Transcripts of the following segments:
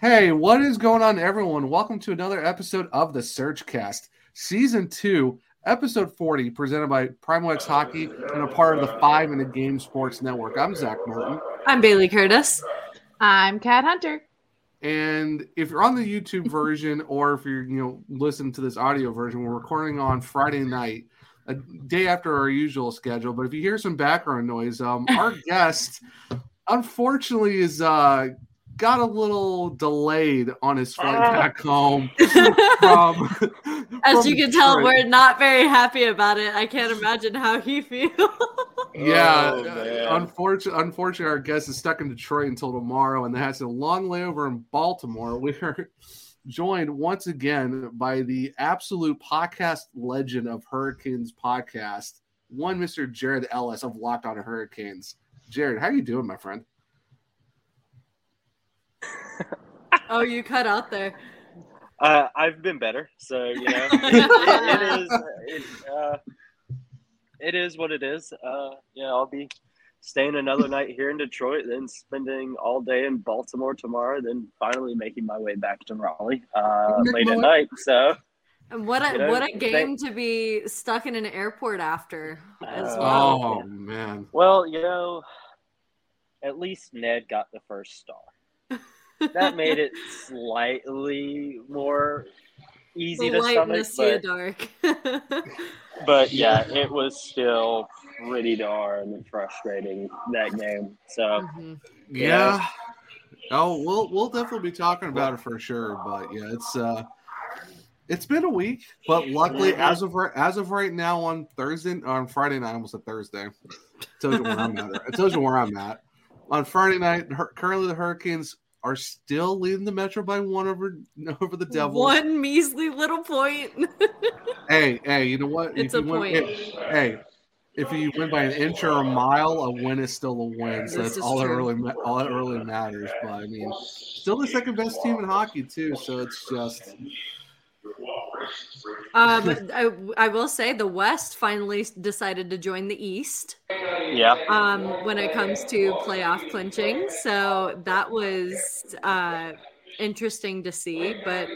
Hey, what is going on, everyone? Welcome to another episode of the Surgecast, Season 2, Episode 40, presented by Primo X Hockey and a part of the Five in a Game Sports Network. I'm Zach Martin. I'm Bailey Curtis. I'm Kat Hunter. And if you're on the YouTube version or if you're, you know, listening to this audio version, we're recording on Friday night, a day after our usual schedule. But if you hear some background noise, um, our guest unfortunately is uh got a little delayed on his flight Ah. back home. From, As from you can tell, we're not very happy about it. I can't imagine how he feels. Yeah, Oh, unfortunately, unfortunately, our guest is stuck in Detroit until tomorrow, and has a long layover in Baltimore. We are joined once again by the absolute podcast legend of Hurricanes podcast, one Mister Jared Ellis of Locked On Hurricanes. Jared, how are you doing, my friend? oh, you cut out there. Uh, I've been better, so you know it, it is. It, uh, it is what it is. Uh, yeah, I'll be staying another night here in Detroit, then spending all day in Baltimore tomorrow, then finally making my way back to Raleigh uh, late at night. So And what a You know, what a they- game to be stuck in an airport after as Uh, well. Oh man, Well, you know, at least Ned got the first star. That made it slightly more easy the to light in stomach, the but, dark. but yeah, it was still pretty darn frustrating that game. So Mhm. yeah. Oh, we'll we'll definitely be talking about it for sure. But yeah, it's uh, it's been a week, but luckily, Mhm. as of right, as of right now, on Thursday, on Friday night, almost a Thursday. tells you where I'm at. It tells you where I'm at. On Friday night, currently the Hurricanes are still leading the Metro by one over over the Devils. One measly little point. Hey, hey, you know what? It's If a you win- point. Hey, if you win by an inch or a mile, a win is still a win. So that's all that true. really all that really matters. But I mean, still the second best team in hockey too. So it's just um, I, I will say the West finally decided to join the East. yeah, um, when it comes to playoff clinching. So that was uh, interesting to see. But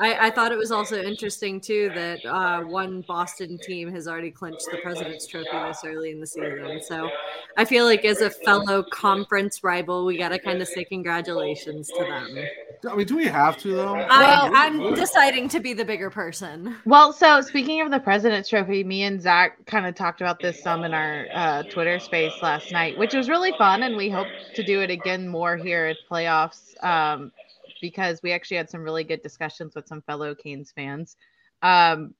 I, I thought it was also interesting too that uh, one Boston team has already clinched the President's Trophy this early in the season. So I feel like as a fellow conference rival, we got to kind of say congratulations to them. I mean, do we have to though? I, I'm deciding to be the bigger person. Well, so speaking of the President's Trophy, me and Zach kind of talked about this some in our uh, Twitter space last night, which was really fun, and we hope to do it again more here at playoffs um, because we actually had some really good discussions with some fellow Canes fans. Um,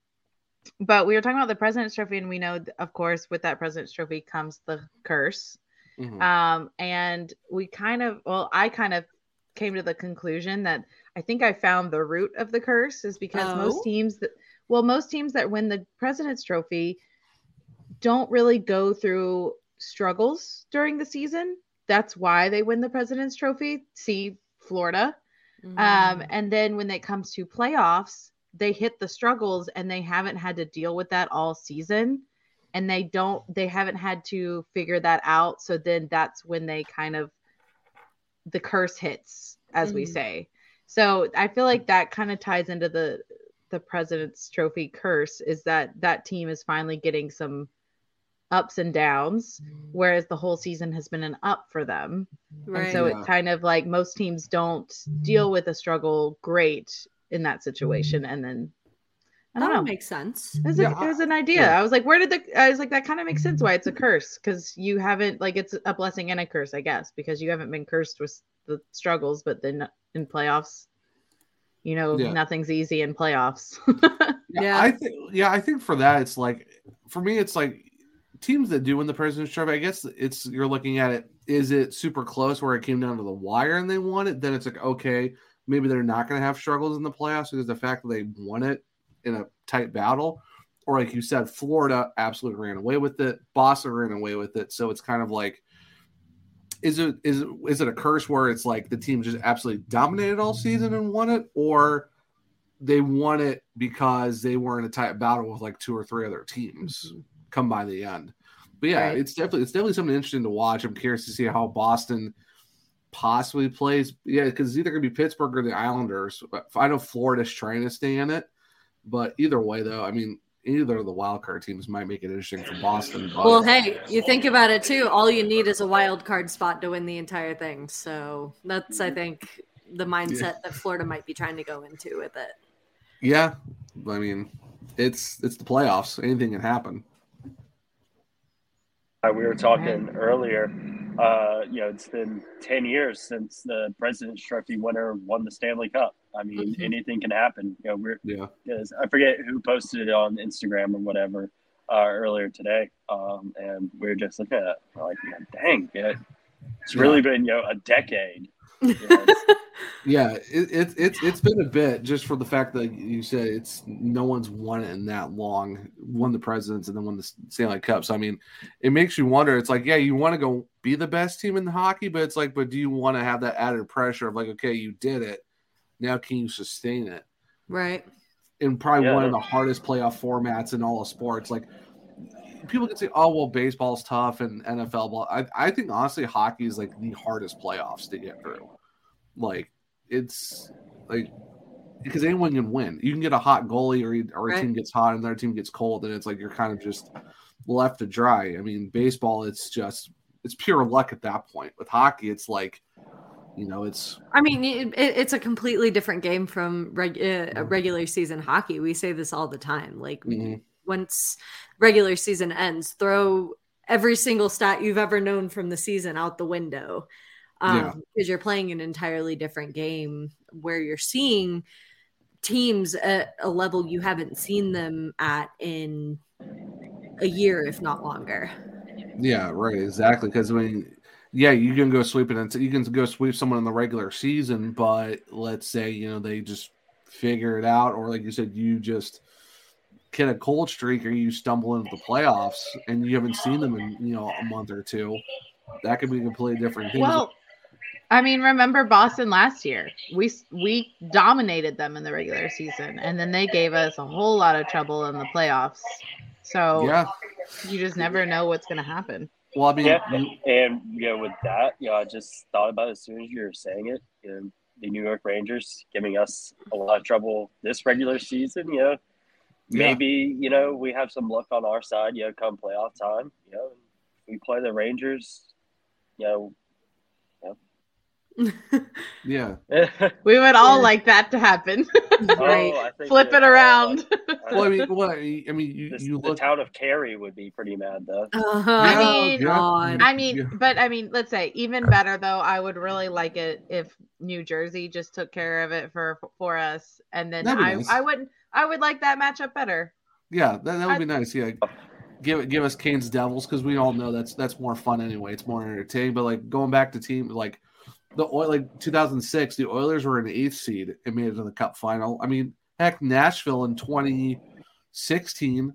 but we were talking about the President's Trophy, and we know, of course, with that President's Trophy comes the curse. Mhm. Um, and we kind of, well, I kind of came to the conclusion that I think I found the root of the curse is because Oh? most teams that, well, most teams that win the President's Trophy don't really go through struggles during the season. That's why they win the President's Trophy. See Florida. Mm-hmm. Um, and then when it comes to playoffs, they hit the struggles and they haven't had to deal with that all season. And they don't, they haven't had to figure that out. So then that's when they kind of, the curse hits, as we Mhm. say. So I feel like that kind of ties into the, the president's trophy curse is that that team is finally getting some ups and downs, mm-hmm. whereas the whole season has been an up for them. Mm-hmm. right. And so Yeah. it kind of like most teams don't mm-hmm. deal with a struggle great in that situation. And then I that don't know. would make sense. It was, Yeah, a, it was an idea. yeah. I was like, where did the? I was like, that kind of makes sense why it's a curse because you haven't like it's a blessing and a curse, I guess, because you haven't been cursed with the struggles, but then in playoffs, you know, Yeah. nothing's easy in playoffs. Yeah. I think yeah, I think for that it's like for me it's like teams that do win the President's Trophy. I guess it's you're looking at it. Is it super close where it came down to the wire and they won it? Then it's like okay, maybe they're not going to have struggles in the playoffs because the fact that they won it in a tight battle, or like you said, Florida absolutely ran away with it. Boston ran away with it. So it's kind of like. Is it is it is it a curse where it's like the team just absolutely dominated all season and won it, or they won it because they were in a tight battle with like two or three other teams come by the end. But yeah, Right. it's definitely it's definitely something interesting to watch. I'm curious to see how Boston possibly plays. Yeah, because it's either gonna be Pittsburgh or the Islanders. I know Florida's trying to stay in it, but either way, though, I mean, either of the wild card teams might make it interesting for Boston. But... Well, hey, you think about it too. All you need is a wild card spot to win the entire thing. So that's, I think, the mindset yeah. that Florida might be trying to go into with it. Yeah, I mean, it's it's the playoffs. Anything can happen. Uh, we were talking earlier. Uh, you know, it's been ten years since the President's Trophy winner won the Stanley Cup. I mean, mm-hmm. anything can happen. You know, we're yeah. I forget who posted it on Instagram or whatever uh, earlier today, um, and we are just looking at it, like, dang, it, it's really yeah. been you know a decade yeah, it, it, it's it's been a bit just for the fact that you said it's no one's won it in that long, won the presidents and then won the Stanley Cup. So I mean, it makes you wonder. It's like, yeah, you want to go be the best team in the hockey, but it's like, but do you want to have that added pressure of like, okay, you did it, now can you sustain it? Right. In probably yeah. one of the hardest playoff formats in all of sports, like people can say, "Oh, well, baseball's tough and NFL." Ball. I, I think honestly, hockey is like the hardest playoffs to get through. Like it's like because anyone can win. You can get a hot goalie, or or a right. team gets hot and their team gets cold, and it's like you're kind of just left to dry. I mean, baseball, it's just it's pure luck at that point. With hockey, it's like you know, it's. I mean, it, it's a completely different game from reg, uh, regular season hockey. We say this all the time. Like mm-hmm. Once regular season ends, throw every single stat you've ever known from the season out the window um, yeah. because you're playing an entirely different game where you're seeing teams at a level you haven't seen them at in a year, if not longer. Yeah, right, exactly. Because I mean, yeah, you can go sweep it, and you can go sweep someone in the regular season, but let's say you know they just figure it out, or like you said, you just get a cold streak, or you stumble into the playoffs, and you haven't seen them in you know a month or two. That could be a completely different thing. Well, I mean, remember Boston last year? We we dominated them in the regular season, and then they gave us a whole lot of trouble in the playoffs. So yeah, you just never know what's going to happen. Well, I mean, yeah, and, and you know, with that, you know, I just thought about it as soon as you were saying it. You know, the New York Rangers giving us a lot of trouble this regular season. You know, maybe you know we have some luck on our side. You know, come playoff time, you know, we play the Rangers. You know, yeah. we would all yeah. like that to happen. right. Oh, Flip it around. well, I mean, well, I mean, you, this, you look... the town of Cary would be pretty mad though. Uh-huh. Yeah, I mean, yeah, I mean, but I mean, let's say even better though. I would really like it if New Jersey just took care of it for for us, and then I nice. I wouldn't, I would like that matchup better. Yeah, that, that would be nice. Yeah. Give give us Canes Devils because we all know that's that's more fun anyway. It's more entertaining. But like going back to team like the oil like 2006, the Oilers were an eighth seed and made it to the Cup final. I mean, heck, Nashville in 2016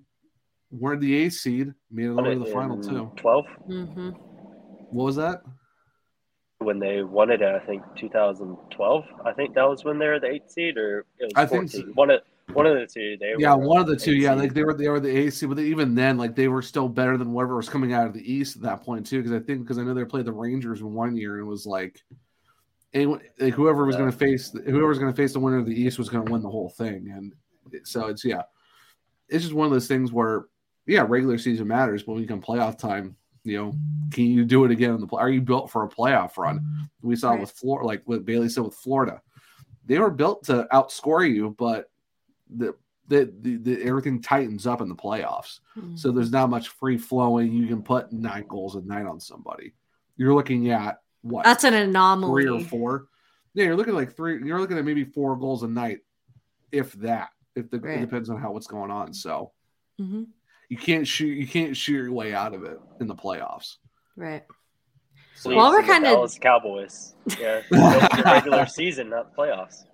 were the eighth seed, made it over to the final too. 12. Mm-hmm. What was that? When they won it, I think 2012. I think that was when they were the eighth seed, or it was I 14. think so. one of one of the two. They yeah, one of the two. Yeah, like they were they were the AC, but they, even then, like they were still better than whatever was coming out of the East at that point too. Because I think because I know they played the Rangers in one year and it was like anyone, like whoever was going to face whoever was going to face the winner of the East was going to win the whole thing, and so it's yeah, it's just one of those things where yeah, regular season matters, but when you come playoff time, you know, can you do it again in the play? Are you built for a playoff run? We saw right. with Florida, like what Bailey said with Florida, they were built to outscore you, but the the, the, the, everything tightens up in the playoffs. Mm-hmm. So there's not much free flowing. You can put nine goals a night on somebody. You're looking at what? That's an anomaly. Three or four. Yeah, you're looking at like three. You're looking at maybe four goals a night, if that. If the right. it depends on how what's going on. So mm-hmm. you can't shoot. You can't shoot your way out of it in the playoffs. Right. So well, we're kind of Cowboys. Yeah, regular season, not playoffs.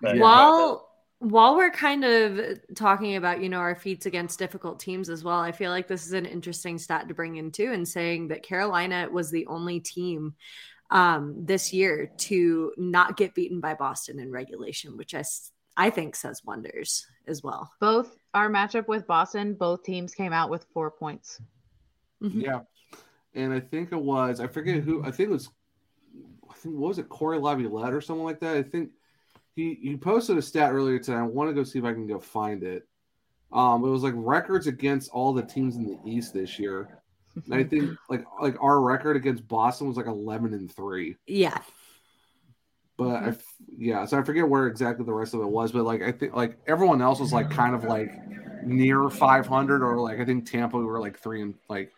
But, while while we're kind of talking about you know our feats against difficult teams as well i feel like this is an interesting stat to bring into and saying that carolina was the only team um, this year to not get beaten by boston in regulation which i i think says wonders as well both our matchup with boston both teams came out with four points mm-hmm. yeah and i think it was i forget who i think it was I think what was it, Corey Laviolette or something like that. I think he he posted a stat earlier today. I want to go see if I can go find it. Um, it was like records against all the teams in the East this year. And I think like like our record against Boston was like eleven and three. Yeah. But I f- yeah, so I forget where exactly the rest of it was, but like I think like everyone else was like kind of like near 500 or like I think Tampa we were like three and like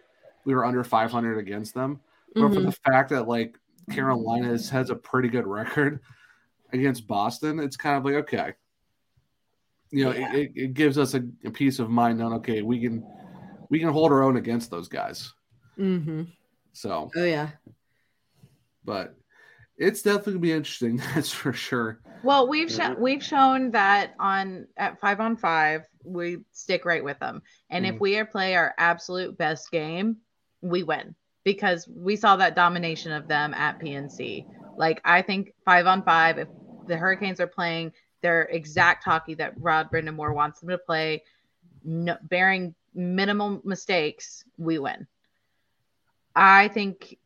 we were under 500 against them. But for Mhm. the fact that like Carolina has, has a pretty good record against Boston, it's kind of like okay, you know, Yeah. it, it, it gives us a, a peace of mind on okay, we can we can hold our own against those guys. Mm-hmm. So, Oh yeah. but it's definitely gonna be interesting. That's for sure. Well, we've shown we've shown that on at five on five we stick right with them, and if Mhm. we play our absolute best game, we win because we saw that domination of them at PNC. Like I think five on five, if the Hurricanes are playing their exact hockey that Rod Brind'Amour wants them to play, no, bearing minimal mistakes, we win. I think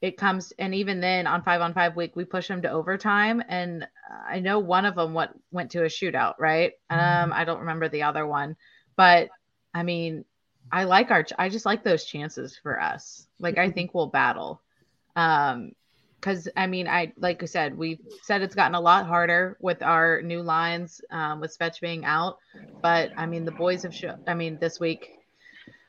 it comes and even then on five on five week we push them to overtime. And i know one of them what went to a shootout right? Um i don't remember the other one but i mean i like our i just like those chances for us. Like i think we'll battle. Um because i mean i like i said we said it's gotten a lot harder with our new lines um, with Svech being out but i mean the boys have shown i mean this week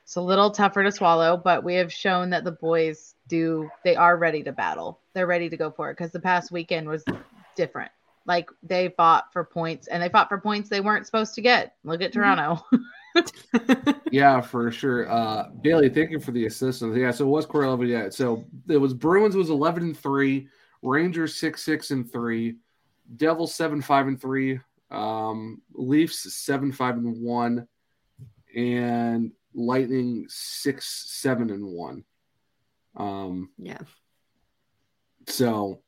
it's a little tougher to swallow, but we have shown that the boys do they are ready to battle. They're ready to go for it because the past weekend was different. Like they fought for points and they fought for points they weren't supposed to get. Look at Toronto. Yeah, for sure. Uh Bailey, thank you for the assistance. Yeah, so it was Corey Levy. Yeah, so it was Bruins was eleven and three, Rangers six six and three, Devils seven five and three, um, Leafs seven five and one, and Lightning six seven and one. Um, Yeah. so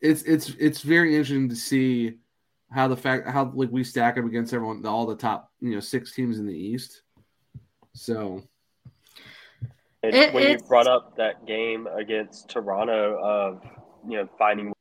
it's it's it's very interesting to see how the fact how like we stack up against everyone all the top you know six teams in the east so And It- when you brought up that game against Toronto of you know finding,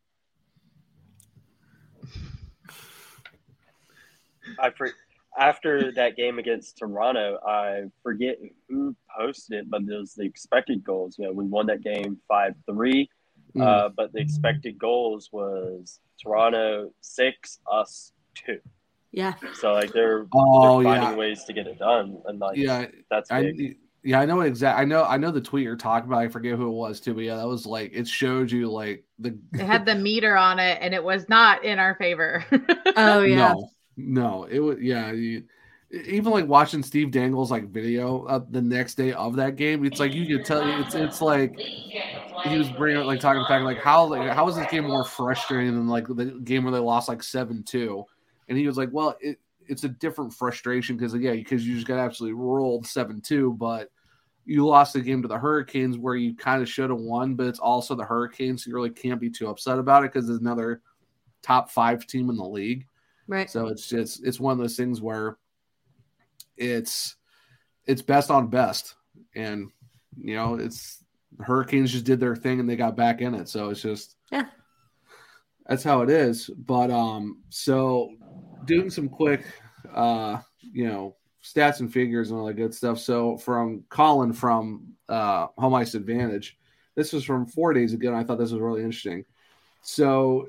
I for, after that game against Toronto, I forget who posted it, but it was the expected goals. You know, we won that game five three, mm, uh, but the expected goals was Toronto six, us two. Yeah. So like they're, oh they're yeah finding ways to get it done, and like yeah that's i yeah i know exactly. i know i know the tweet you're talking about i forget who it was too but yeah that was like it showed you like the they had the meter on it and it was not in our favor. Oh yeah. no no it was yeah you, even like watching Steve Dangle's like video uh, the next day of that game, it's like you could tell it's it's like he was bringing like talking back like how like how was this game more frustrating than like the game where they lost like seven two, and he was like, well, it it's a different frustration because yeah, because you just got absolutely rolled seven two, but you lost the game to the Hurricanes where you kind of should have won, but it's also the Hurricanes, so you really can't be too upset about it because there's another top five team in the league. Right. So it's just it's one of those things where it's it's best on best, and you know it's Hurricanes just did their thing and they got back in it. So it's just Yeah. that's how it is. But um, so doing some quick uh, you know stats and figures and all that good stuff. So from Colin from uh, Home Ice Advantage, this was from four days ago. And I thought this was really interesting. So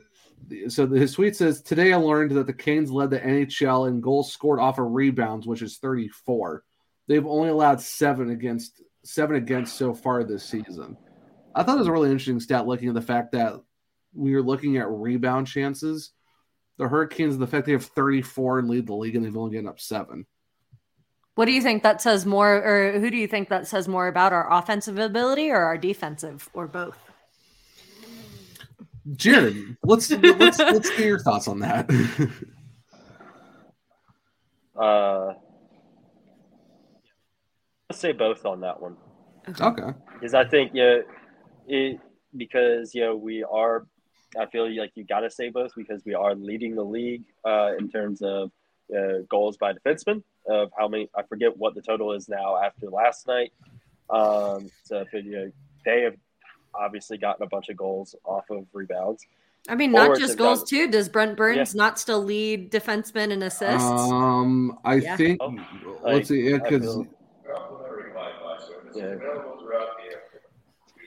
so his tweet says today I learned that the Canes led the NHL in goals scored off of rebounds, which is 34. They've only allowed seven against seven against so far this season. I thought it was a really interesting stat looking at the fact that we were looking at rebound chances. The Hurricanes, the fact they have 34 and lead the league, and they've only gotten up seven. What do you think that says more, or who do you think that says more about our offensive ability or our defensive, or both? Jared, let's let's let's get your thoughts on that. Uh, let's say both on that one. okay. because I think yeah, it because you know we are. I feel like you got to say both because we are leading the league uh, in terms of uh, goals by defensemen. Of how many I forget what the total is now after last night. Um, so if it, you know, they have, obviously gotten a bunch of goals off of rebounds. I mean, not just goals done- too. Does Brent Burns not still lead defensemen in assists? Um, I Yeah. think Oh, let's see, yeah, because feel- Yeah.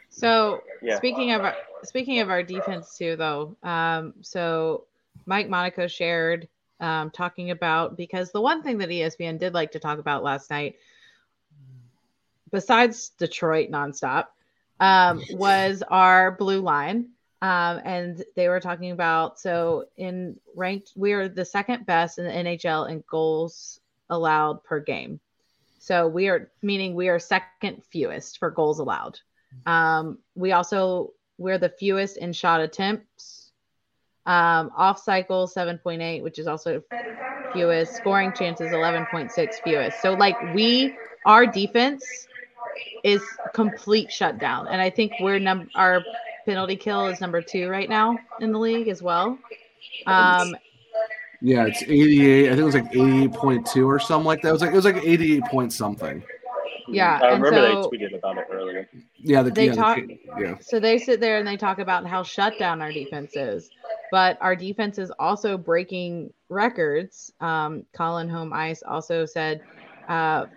So Yeah. speaking of our, speaking of our defense too, though, um, so Mike Monaco shared um, talking about because the one thing that ESPN did like to talk about last night, besides Detroit nonstop, um, was our blue line. Um, and they were talking about so in ranked, we are the second best in the NHL in goals allowed per game. So we are meaning we are second fewest for goals allowed. Um, we also we're the fewest in shot attempts. Um, off cycle 7.8, which is also fewest. Scoring chances 11.6 fewest. So like we our defense is complete shutdown, and I think we're num our penalty kill is number two right now in the league as well. Um, yeah, it's 88. I think it was like 88.2 or something like that. It was like it was like 88 point something. Yeah, I and remember so- they tweeted about it earlier. Yeah, the, They yeah, the- talk- yeah. So they sit there and they talk about how shut down our defense is, but our defense is also breaking records. Um, Colin Home Ice also said, uh,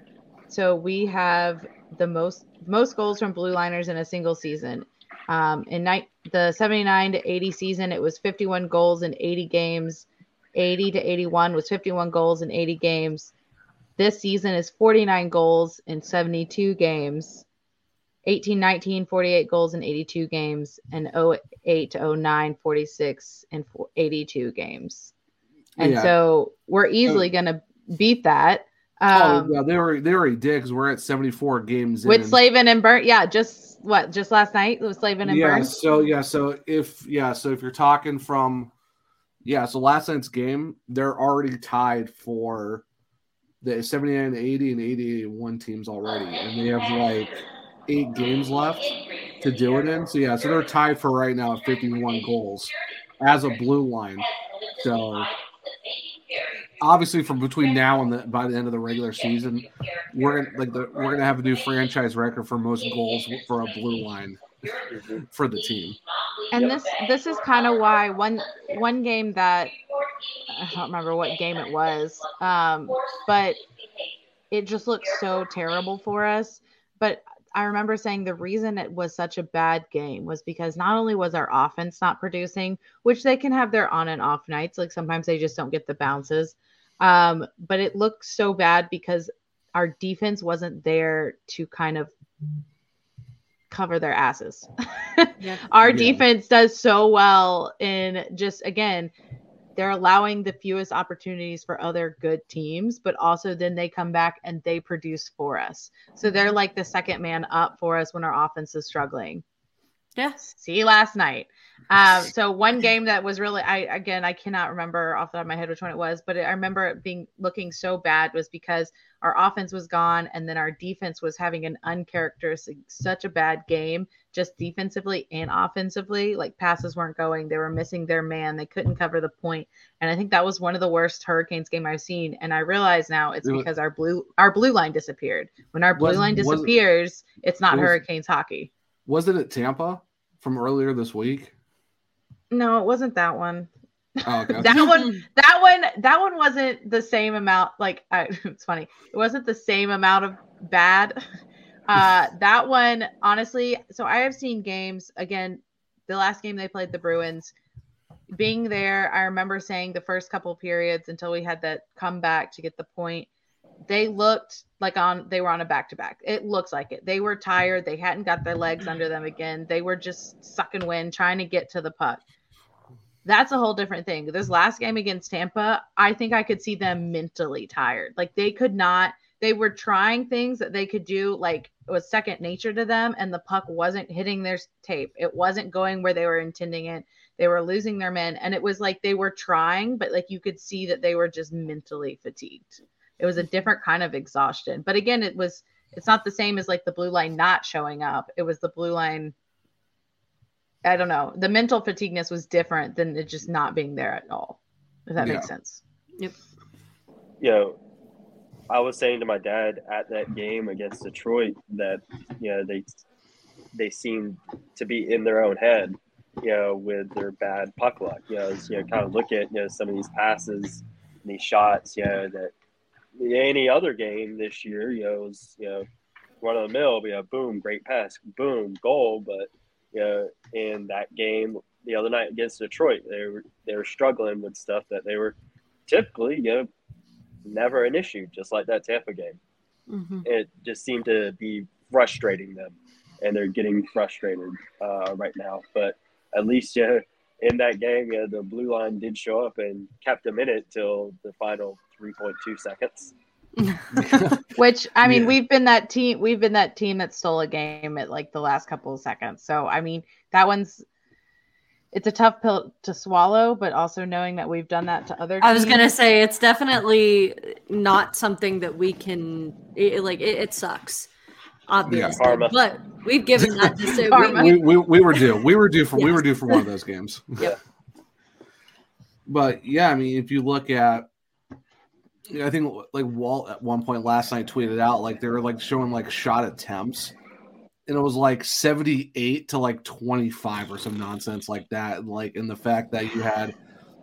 so we have the most most goals from blue liners in a single season. Um, in night the 79 to 80 season, it was 51 goals in 80 games. 80 to 81 was 51 goals in 80 games. This season is 49 goals in 72 games. 18 19 48 goals in 82 games and 08 to 09 46 and 82 games and Yeah. so we're easily going to beat that um, oh, yeah, they were they already did because we're at 74 games with in. Slavin and Burns yeah just what just last night with Slavin and yeah, Burns so yeah, so if yeah, so if you're talking from yeah, so last night's game, they're already tied for the 79 80 and 80 81 teams already, and they have like eight games left to do it in. So yeah, so they're tied for right now at 51 goals as a blue line. So obviously from between now and the, by the end of the regular season, we're gonna like the, we're gonna have a new franchise record for most goals for a blue line for the team. and this this is kind of why one one game that I don't remember what game it was, um, but it just looked so terrible for us. But I remember saying the reason it was such a bad game was because not only was our offense not producing, which they can have their on and off nights, like sometimes they just don't get the bounces, um, but it looked so bad because our defense wasn't there to kind of cover their asses. Yeah. Our Yeah. defense does so well in just again, they're allowing the fewest opportunities for other good teams, but also then they come back and they produce for us. So they're like the second man up for us when our offense is struggling. Yeah. See last night. Um, so one game that was really, I again, I cannot remember off the top of my head which one it was, but I remember it being looking so bad was because our offense was gone and then our defense was having an uncharacteristic, such a bad game, just defensively and offensively. Like passes weren't going, they were missing their man, they couldn't cover the point, and I think that was one of the worst Hurricanes game I've seen. And I realize now it's It was- because our blue our blue line disappeared. When our blue Was- line disappears, it's not it was- Hurricanes hockey. Was it at Tampa from earlier this week? No, it wasn't that one. Oh, okay. That one, that one, that one wasn't the same amount. Like, I, it's funny. It wasn't the same amount of bad. Uh, that one, honestly. So I have seen games again. The last game they played the Bruins, being there, I remember saying the first couple periods until we had that comeback to get the point. They looked like on they were on a back to back. It looks like it. They were tired. They hadn't got their legs under them again. They were just sucking wind, trying to get to the puck that's a whole different thing. This last game against Tampa, I think I could see them mentally tired. Like they could not, they were trying things that they could do, like it was second nature to them, and the puck wasn't hitting their tape. It wasn't going where they were intending it. They were losing their men, and it was like they were trying, but like you could see that they were just mentally fatigued. It was a different kind of exhaustion. But again, it was, it's not the same as like the blue line not showing up. It was the blue line I don't know. The mental fatigueness was different than it just not being there at all. If that makes Yeah. sense. you know, I was saying to my dad at that game against Detroit that you know they they seem to be in their own head, you know, with their bad puck luck. You know, as, you know, kind of look at you know some of these passes, and these shots, you know, that any other game this year, you know, was you know run of the mill, you know, boom, great pass, boom, goal. But you know, in that game the other night against Detroit, they were they were struggling with stuff that they were typically, you know, never an issue, just like that Tampa game. Mm-hmm. It just seemed to be frustrating them, and they're getting frustrated uh, right now. But at least, yeah, in that game, yeah, the blue line did show up and kept them in it till the final 3.2 seconds. Which I mean, yeah. we've been that team. We've been that team that stole a game at like the last couple of seconds. So I mean, that one's it's a tough pill to swallow, but also knowing that we've done that to other. I was gonna say it's definitely not something that we can it, like. It, it, sucks, obviously, yeah. but we've given that to say we, we, we, were due. We were due for yes. we were due for one of those games. yeah. But yeah, I mean, if you look at, I think like Walt at one point last night tweeted out like they were like showing like shot attempts and it was like 78 to like 25 or some nonsense like that. Like in the fact that you had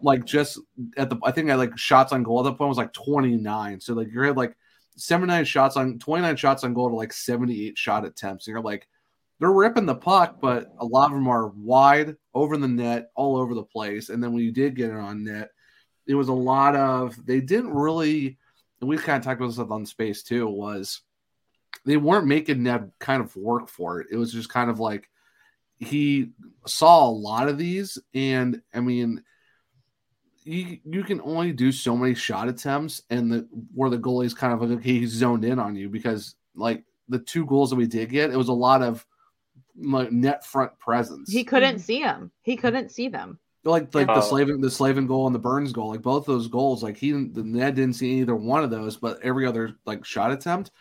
like just at the I think I like shots on goal at that point was like 29. So like you had like 79 shots on 29 shots on goal to like 78 shot attempts. And you're like, they're ripping the puck, but a lot of them are wide over the net, all over the place. And then when you did get it on net, it was a lot of they didn't really and we've kind of talked about this on space too, was they weren't making Ned kind of work for it. It was just kind of like he saw a lot of these, and I mean, you you can only do so many shot attempts, and the where the goalie's kind of like okay, he's zoned in on you because like the two goals that we did get, it was a lot of like net front presence. He couldn't mm-hmm. see them. He couldn't see them. Like like oh. the Slavin the Slavin goal and the Burns goal, like both those goals, like he the Ned didn't see either one of those, but every other like shot attempt,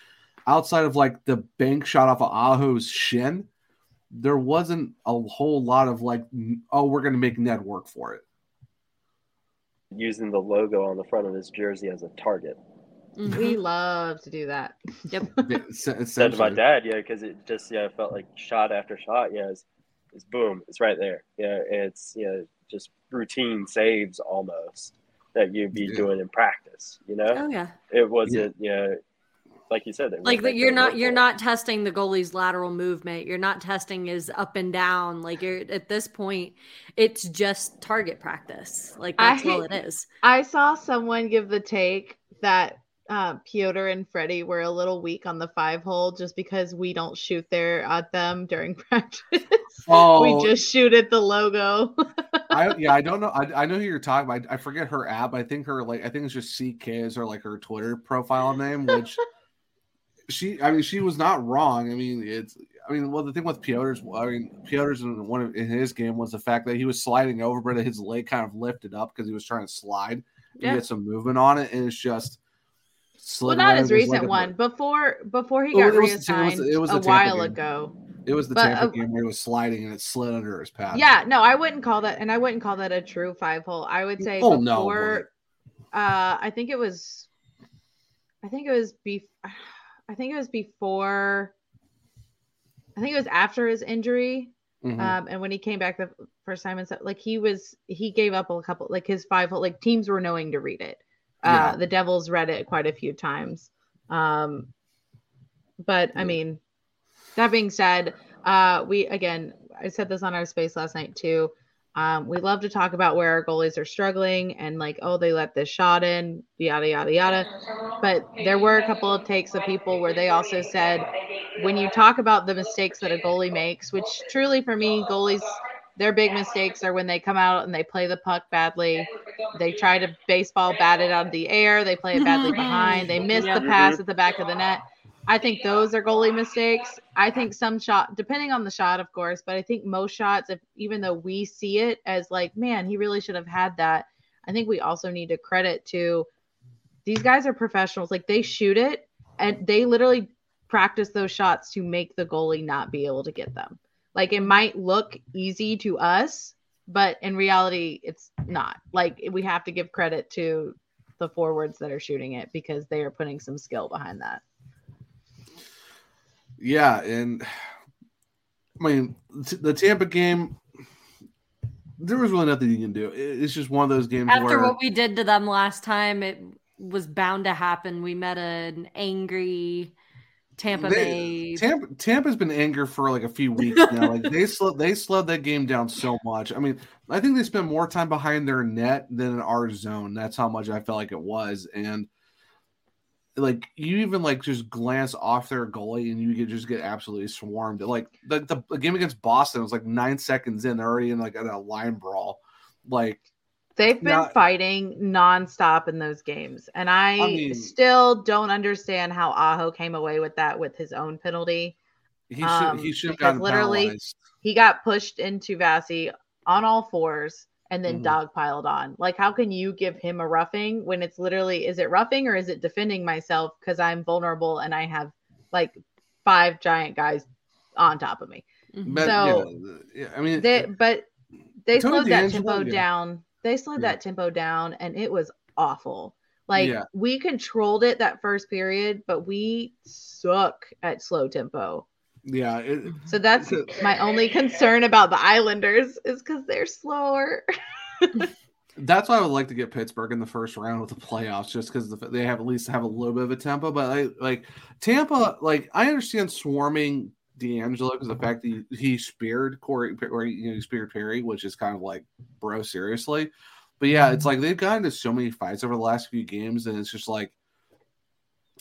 outside of like the bank shot off of Aho's shin, there wasn't a whole lot of like, oh, we're going to make Ned work for it. Using the logo on the front of his jersey as a target. Mm-hmm. We love to do that. Yep. Said to my dad, yeah, because it just yeah felt like shot after shot. Yeah, it's, it's boom, it's right there. Yeah, it's yeah just routine saves almost that you'd be yeah. doing in practice. You know. Oh yeah. It wasn't yeah. You know, like you said, like that you're not you're not testing the goalie's lateral movement. You're not testing his up and down. Like you're at this point, it's just target practice. Like that's I, all it is. I saw someone give the take that uh, Pyotr and Freddie were a little weak on the five hole just because we don't shoot there at them during practice. Oh, we just shoot at the logo. I yeah, I don't know. I, I know who you're talking about. I, I forget her app. I think her like I think it's just CK is her like her Twitter profile name, which she I mean she was not wrong. I mean it's I mean well the thing with Pyotr's I mean Pyotr's in one of in his game was the fact that he was sliding over but his leg kind of lifted up because he was trying to slide and yeah. get some movement on it and it's just well not his recent one before before he oh, got reassigned it was, it was a while game. ago. It was the but, Tampa uh, game where he was sliding and it slid under his pad. Yeah, no, I wouldn't call that, and I wouldn't call that a true five hole. I would say oh, before. No, uh, I think it was. I think it was before. I think it was before. I think it was after his injury, mm-hmm. um, and when he came back the first time and stuff, like he was, he gave up a couple, like his five, hole, like teams were knowing to read it. Uh, yeah. The Devils read it quite a few times. Um, but I mean, that being said, uh, we again, I said this on our space last night too. Um, we love to talk about where our goalies are struggling and like, oh, they let this shot in, yada yada yada. But there were a couple of takes of people where they also said, when you talk about the mistakes that a goalie makes, which truly for me, goalies, their big mistakes are when they come out and they play the puck badly. They try to baseball bat it out of the air. They play it badly behind. They miss the pass at the back of the net. I think those are goalie mistakes. I think some shot, depending on the shot, of course, but I think most shots, if even though we see it as like, man, he really should have had that. I think we also need to credit to these guys are professionals. Like they shoot it and they literally practice those shots to make the goalie not be able to get them. Like it might look easy to us, but in reality, it's not. Like we have to give credit to the forwards that are shooting it because they are putting some skill behind that. Yeah, and I mean, the Tampa game, there was really nothing you can do. It's just one of those games After where what we did to them last time, it was bound to happen. We met an angry Tampa They- Bay. Tampa Tampa's been angry for like a few weeks now. like they slowed they slowed that game down so much. I mean, I think they spent more time behind their net than in our zone. That's how much I felt like it was. And like you even like just glance off their goalie and you could just get absolutely swarmed. Like the, the, the game against Boston was like nine seconds in, they're already in like a line brawl. Like They've been Not- fighting nonstop in those games. And I, I mean- still don't understand how Aho came away with that with his own penalty. he should Um, he should have gotten literally- penalized. He got pushed into Vasi on all fours and then Mhm. dog piled on. Like, how can you give him a roughing when it's literally, is it roughing or is it defending myself because I'm vulnerable and I have like five giant guys on top of me? Mhm. But, So- yeah, yeah, I mean They, but they slowed that D'Angelo, tempo yeah. down. They slowed Yeah. that tempo down, and it was awful. Like Yeah. we controlled it that first period, but we suck at slow tempo. Yeah, it, So that's my only concern about the Islanders is because they're slower. That's why I would like to get Pittsburgh in the first round with the playoffs, just because they have at least have a little bit of a tempo. But I, like Tampa, like I understand swarming D'Angelo because the fact that he, he speared Corey, or you know, he speared Perry, which is kind of like, bro, seriously. But yeah, it's mm-hmm. like they've gotten into so many fights over the last few games, and it's just like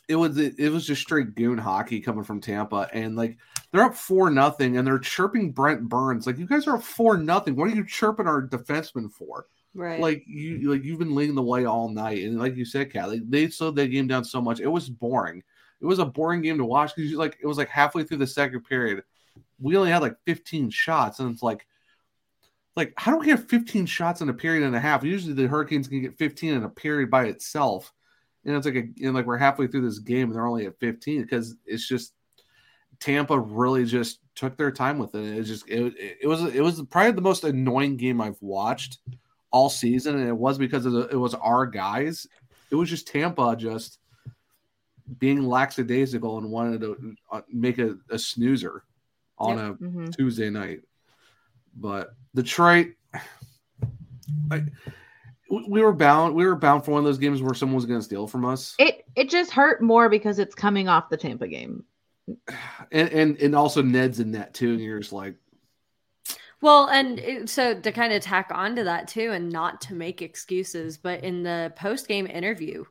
it was it was just straight goon hockey coming from Tampa, and like they're up four nothing, and they're chirping Brent Burns. Like you guys are up four nothing. What are you chirping our defenseman for? right. like you like you've been leading the way all night and like you said Kat like they slowed that game down so much it was boring it was a boring game to watch because like it was like halfway through the second period we only had like 15 shots and it's like like how do we have 15 shots in a period and a half usually the hurricanes can get 15 in a period by itself and it's like a and like we're halfway through this game and they're only at 15 because it's just Tampa really just took their time with it. It just it, it was it was probably the most annoying game I've watched all season, and it was because of the, it was our guys. It was just Tampa just being lackadaisical and wanted to uh, make a, a snoozer on Yep. a Mhm. Tuesday night. But Detroit, I, we we were bound. We were bound for one of those games where someone was going to steal from us, It it just hurt more because it's coming off the Tampa game. and and and also Ned's in that too. And you're just like, Well, and it- so to kind of tack onto that too, and not to make excuses, but in the post game interview,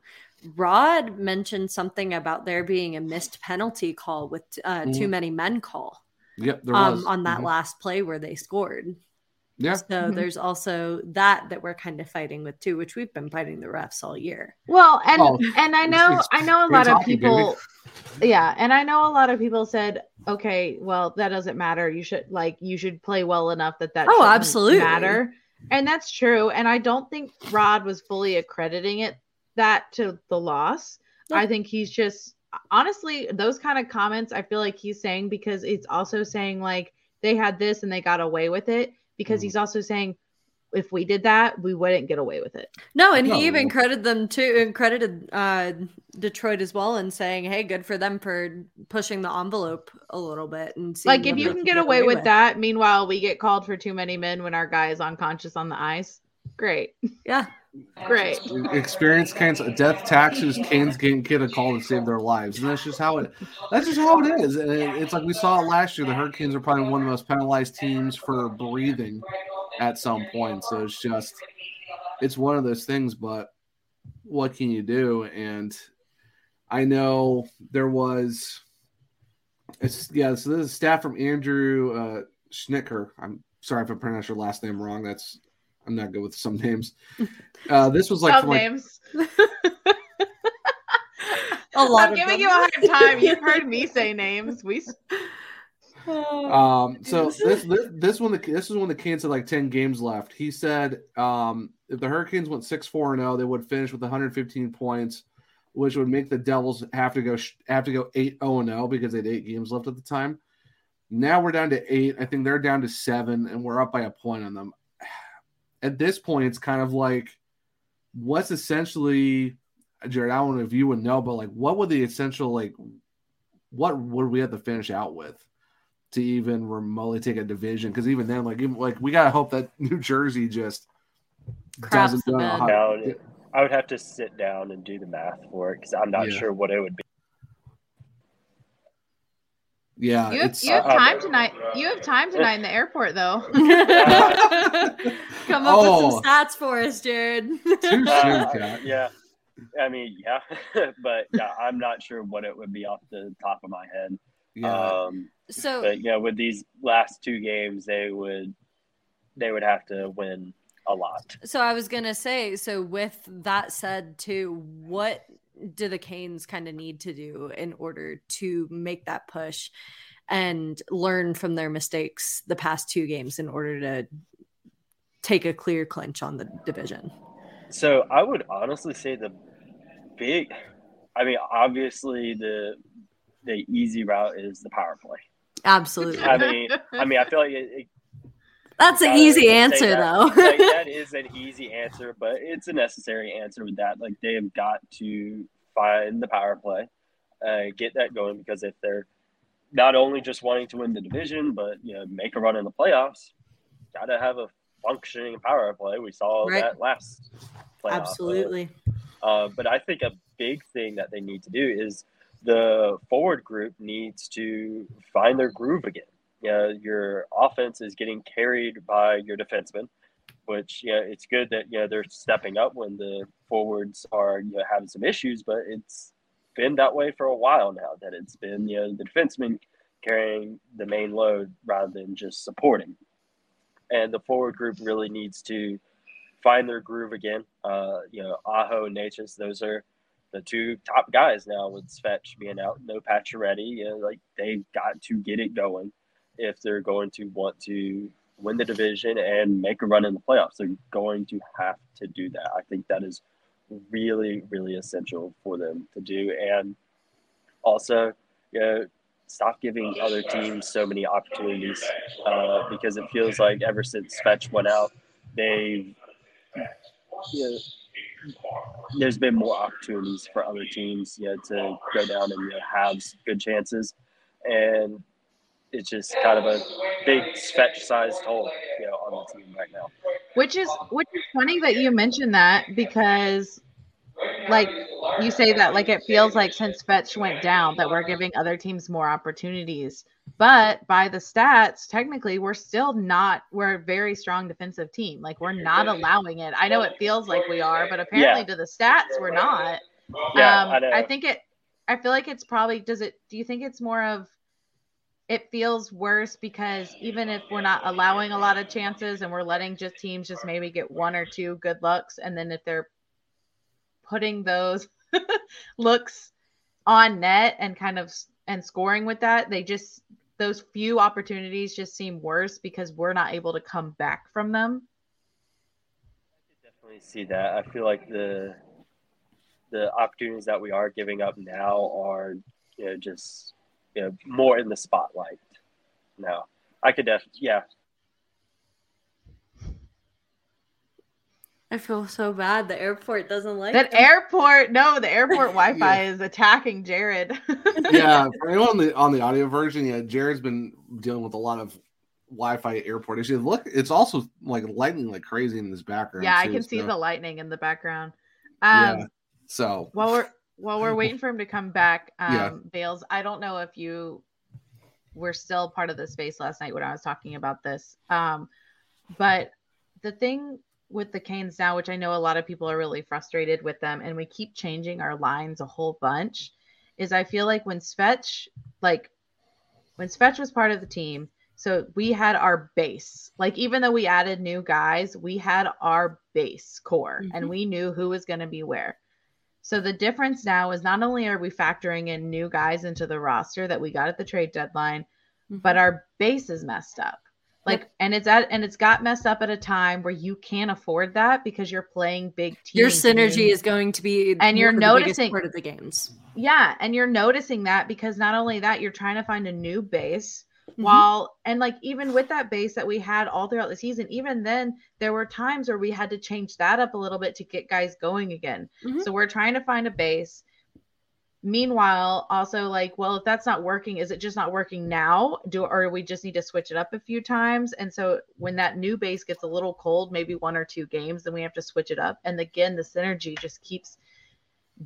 Rod mentioned something about there being a missed penalty call with uh, too Mhm. many men call yep, there um, was on that Mhm. last play where they scored. Yeah, So Mhm. there's also that that we're kind of fighting with too, which we've been fighting the refs all year. Well, and Oh, and I know it's- I know a lot of hockey, baby. people yeah, and I know a lot of people said, "Okay, well, that doesn't matter. You should like you should play well enough that that Oh, absolutely. matter." And that's true, and I don't think Rod was fully accrediting it that to the loss. Yeah. I think he's just honestly those kind of comments I feel like he's saying because it's also saying like they had this and they got away with it because Mhm. he's also saying if we did that, we wouldn't get away with it. No, and No. he even credited them too, and credited uh, Detroit as well, and saying, "Hey, good for them for pushing the envelope a little bit." And Like if you can get away with with that, meanwhile we get called for too many men when our guy is unconscious on the ice. Great, yeah, great. experience Canes death taxes. Canes getting kid a call to save their lives, and that's just how it. That's just how it is. And it- it's like we saw last year. The Hurricanes are probably one of the most penalized teams for breathing at some point. So it's just, it's one of those things. But what can you do? And I know there was, it's yeah. So this is staff from Andrew uh, Schnicker. I'm sorry if I pronounced your last name wrong. That's I'm not good with some names. Uh, this was like, Some from, like names. a lot I'm of giving them. you a hard time. You've heard me say names. We Um, so this, this this one this is when the Canes had like ten games left. He said um, if the Hurricanes went six four and zero, they would finish with 115 points, which would make the Devils have to go have to go eight zero and zero because they had eight games left at the time. Now we're down to eight. I think they're down to seven, and we're up by a point on them. At this point, it's kind of like what's essentially Jared. I don't know if you would know, but like what would the essential like what would we have to finish out with? to even remotely take a division because even then, like even, like we gotta hope that New Jersey just Craps doesn't them know how- I would have to sit down and do the math for it because I'm not Yeah. sure what it would be. Yeah, You have, you have uh, time tonight. You have time tonight in the airport, though. Come up with Oh. some stats for us, Jared. too Uh, yeah, I mean, yeah, but yeah, I'm not sure what it would be off the top of my head. Yeah, Um, so but yeah, with these last two games, they would they would have to win a lot. So I was gonna say, so with that said, too, what do the Canes kind of need to do in order to make that push and learn from their mistakes the past two games in order to take a clear clinch on the division? So I would honestly say the big, I mean, obviously the the easy route is the power play. Absolutely. I mean, I mean, I feel like it, it That's an easy answer, though. like, that is an easy answer, but it's a necessary answer with that. Like they have got to find the power play, uh, get that going because if they're not only just wanting to win the division, but you know make a run in the playoffs, got to have a functioning power play. We saw Right. that last playoff. Uh, Absolutely. uh, but I think a big thing that they need to do is the forward group needs to find their groove again. You know, your offense is getting carried by your defensemen, which yeah, it's good that you know they're stepping up when the forwards are you know having some issues, but it's been that way for a while now. That it's been you know the defensemen carrying the main load rather than just supporting, and the forward group really needs to find their groove again. Uh, you know, Aho and Necas, those are the two top guys now with Svech being out, no Pacioretty. You know, like they've got to get it going if they're going to want to win the division and make a run in the playoffs. They're going to have to do that. I think that is really, really essential for them to do. And also, you know, stop giving other teams so many opportunities uh, because it feels like ever since Svech went out, they've you know, there's been more opportunities for other teams you know, to go down and you know, have good chances, and it's just kind of a big Svech sized hole you know on the team right now. which is which is funny that you mentioned that because like you say that like it feels like since Svech went down that we're giving other teams more opportunities but by the stats technically we're still not we're a very strong defensive team like we're not allowing it i know it feels like we are but apparently Yeah. to the stats we're not Yeah, um. I think it. I feel like it's probably. Does it? Do you think it's more of? It feels worse because even if we're not allowing a lot of chances and we're letting just teams just maybe get one or two good looks, and then if they're putting those looks on net and kind of and scoring with that, they just those few opportunities just seem worse because we're not able to come back from them. I definitely see that. I feel like the the opportunities that we are giving up now are you know just you know more in the spotlight now. I could definitely yeah. I feel so bad. The airport doesn't like That them. airport, no, the airport Wi-Fi is attacking Jared. yeah, for anyone on the on the audio version, yeah, Jared's been dealing with a lot of Wi-Fi airport issues. Look, it's also like lightning like crazy in this background. yeah, I too, can see the lightning in the background. Um, yeah. So while we're while we're waiting for him to come back, um, Yeah. Bales, I don't know if you were still part of the space last night when I was talking about this. Um, but the thing with the Canes now, which I know a lot of people are really frustrated with them, and we keep changing our lines a whole bunch, is I feel like when Svech, like when Svech was part of the team, so we had our base. Like even though we added new guys, we had our base core and Mhm. we knew who was going to be where. So the difference now is not only are we factoring in new guys into the roster that we got at the trade deadline, mm-hmm. but our base is messed up. Like and it's at and it's got messed up at a time where you can't afford that because you're playing big teams. your synergy is going to be And you're one of the biggest noticing- part of the games. Yeah, and you're noticing that because not only that, you're trying to find a new base Mhm. while and like even with that base that we had all throughout the season, even then there were times where we had to change that up a little bit to get guys going again. Mhm. So we're trying to find a base. meanwhile, also like, well, if that's not working, is it just not working now? Do or we just need to switch it up a few times? And so when that new base gets a little cold, maybe one or two games, then we have to switch it up. And again, the synergy just keeps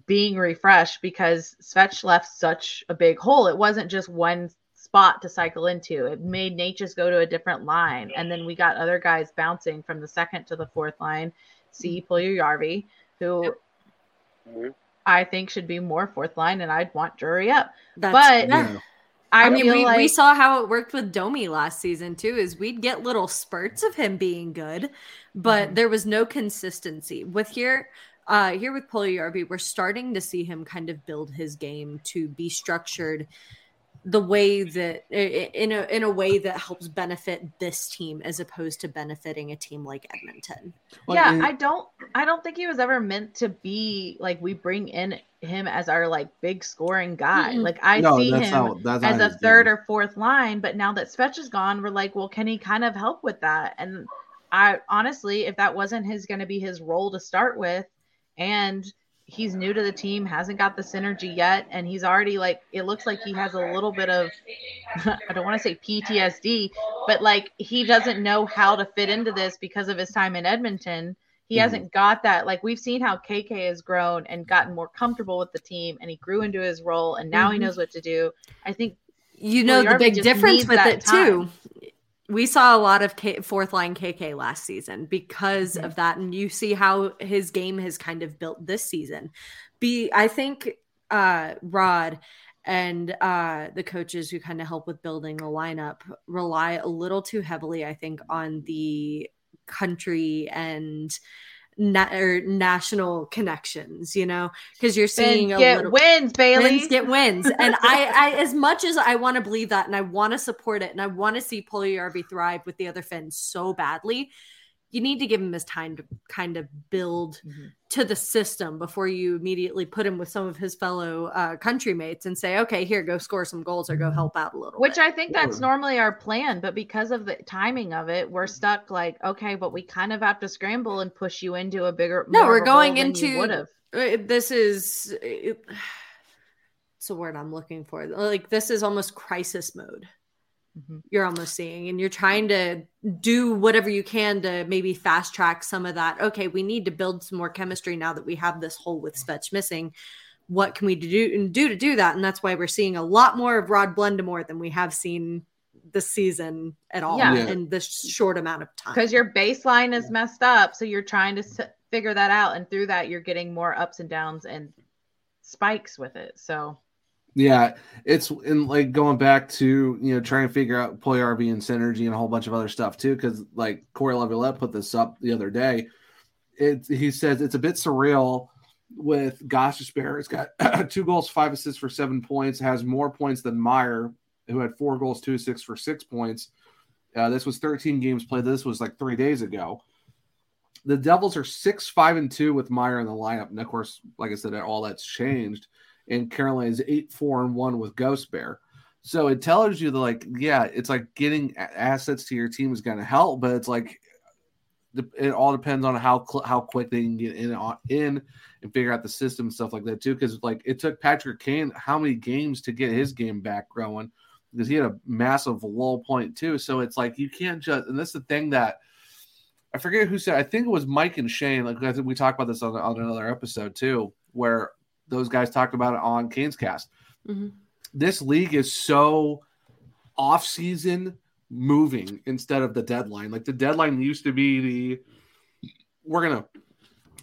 being refreshed because Svech left such a big hole. It wasn't just one spot to cycle into. It made Necas go to a different line. And then we got other guys bouncing from the second to the fourth line. See Puljujarvi, who Yep. Mhm. I think should be more fourth line, and I'd want Drury up. That's, But yeah. I, I mean, we, like we saw how it worked with Domi last season too. Is we'd get little spurts of him being good, but Mhm. there was no consistency. With here, uh, here with Puljujarvi, we're starting to see him kind of build his game to be structured the way that i- i- in a in a way that helps benefit this team as opposed to benefiting a team like Edmonton. Well, yeah, and- I don't I don't think he was ever meant to be like we bring in him as our like big scoring guy. Mm-mm. Like I no, see that's him not that's as a third deal. or fourth line, but now that Svech is gone, we're like, well, can he kind of help with that? And I honestly, if that wasn't his going to be his role to start with, and he's new to the team, hasn't got the synergy yet, and he's already like, it looks like he has a little bit of, I don't want to say PTSD, but like he doesn't know how to fit into this because of his time in Edmonton. He Mhm. hasn't got that. Like we've seen how KK has grown and gotten more comfortable with the team, and he grew into his role, and now he Mhm. knows what to do. I think You know the big difference with it too. We saw a lot of K- fourth line KK last season because Mhm. of that, and you see how his game has kind of built this season. Be I think uh, Rod and uh, the coaches who kind of help with building the lineup rely a little too heavily, I think, on the country and na- or national connections. You know, because you're seeing Vince a get little wins, Bailey. wins get wins. And I, I, as much as I want to believe that and I want to support it and I want to see Puljujarvi thrive with the other Finns so badly, you need to give him his time to kind of build Mhm. to the system before you immediately put him with some of his fellow uh, country mates and say, okay, here, go score some goals or go help out a little Which bit. I think that's Yeah. normally our plan, but because of the timing of it, we're stuck like, okay, but we kind of have to scramble and push you into a bigger. No, more we're going role than you into- would've. Uh, this is it, it's a word I'm looking for. Like this is almost crisis mode. Mhm. You're almost seeing, and you're trying to do whatever you can to maybe fast track some of that. Okay, we need to build some more chemistry now that we have this hole with Svech missing. What can we do and do to do that? And that's why we're seeing a lot more of Rod Brind'Amour than we have seen this season at all Yeah. Yeah. in this short amount of time. because your baseline is messed up so you're trying to s- figure that out and through that you're getting more ups and downs and spikes with it so Yeah, it's in like going back to you know trying to figure out Puljujarvi and synergy and a whole bunch of other stuff too. Because like Cory Lavalette put this up the other day. It he says it's a bit surreal with Gostisbehere. It's got two goals, five assists for seven points. Has more points than Meier, who had four goals, two assists for six points. Uh, this was 13 games played. This was like three days ago. The Devils are six, five, and two with Meier in the lineup. And of course, like I said, all that's changed and Carolina is eight four and one with Gostisbehere. So it tells you that like yeah, it's like getting assets to your team is going to help, but it's like it all depends on how cl- how quick they can get in on in and figure out the system and stuff like that too. Because like it took Patrick Kane how many games to get his game back growing because he had a massive low point too. So it's like you can't just and that's the thing that. I forget who said. I think it was Mike and Shane. Like I think we talked about this on, on another episode too, where those guys talked about it on Kane's cast. Mhm. This league is so off season moving instead of the deadline. Like the deadline used to be the we're gonna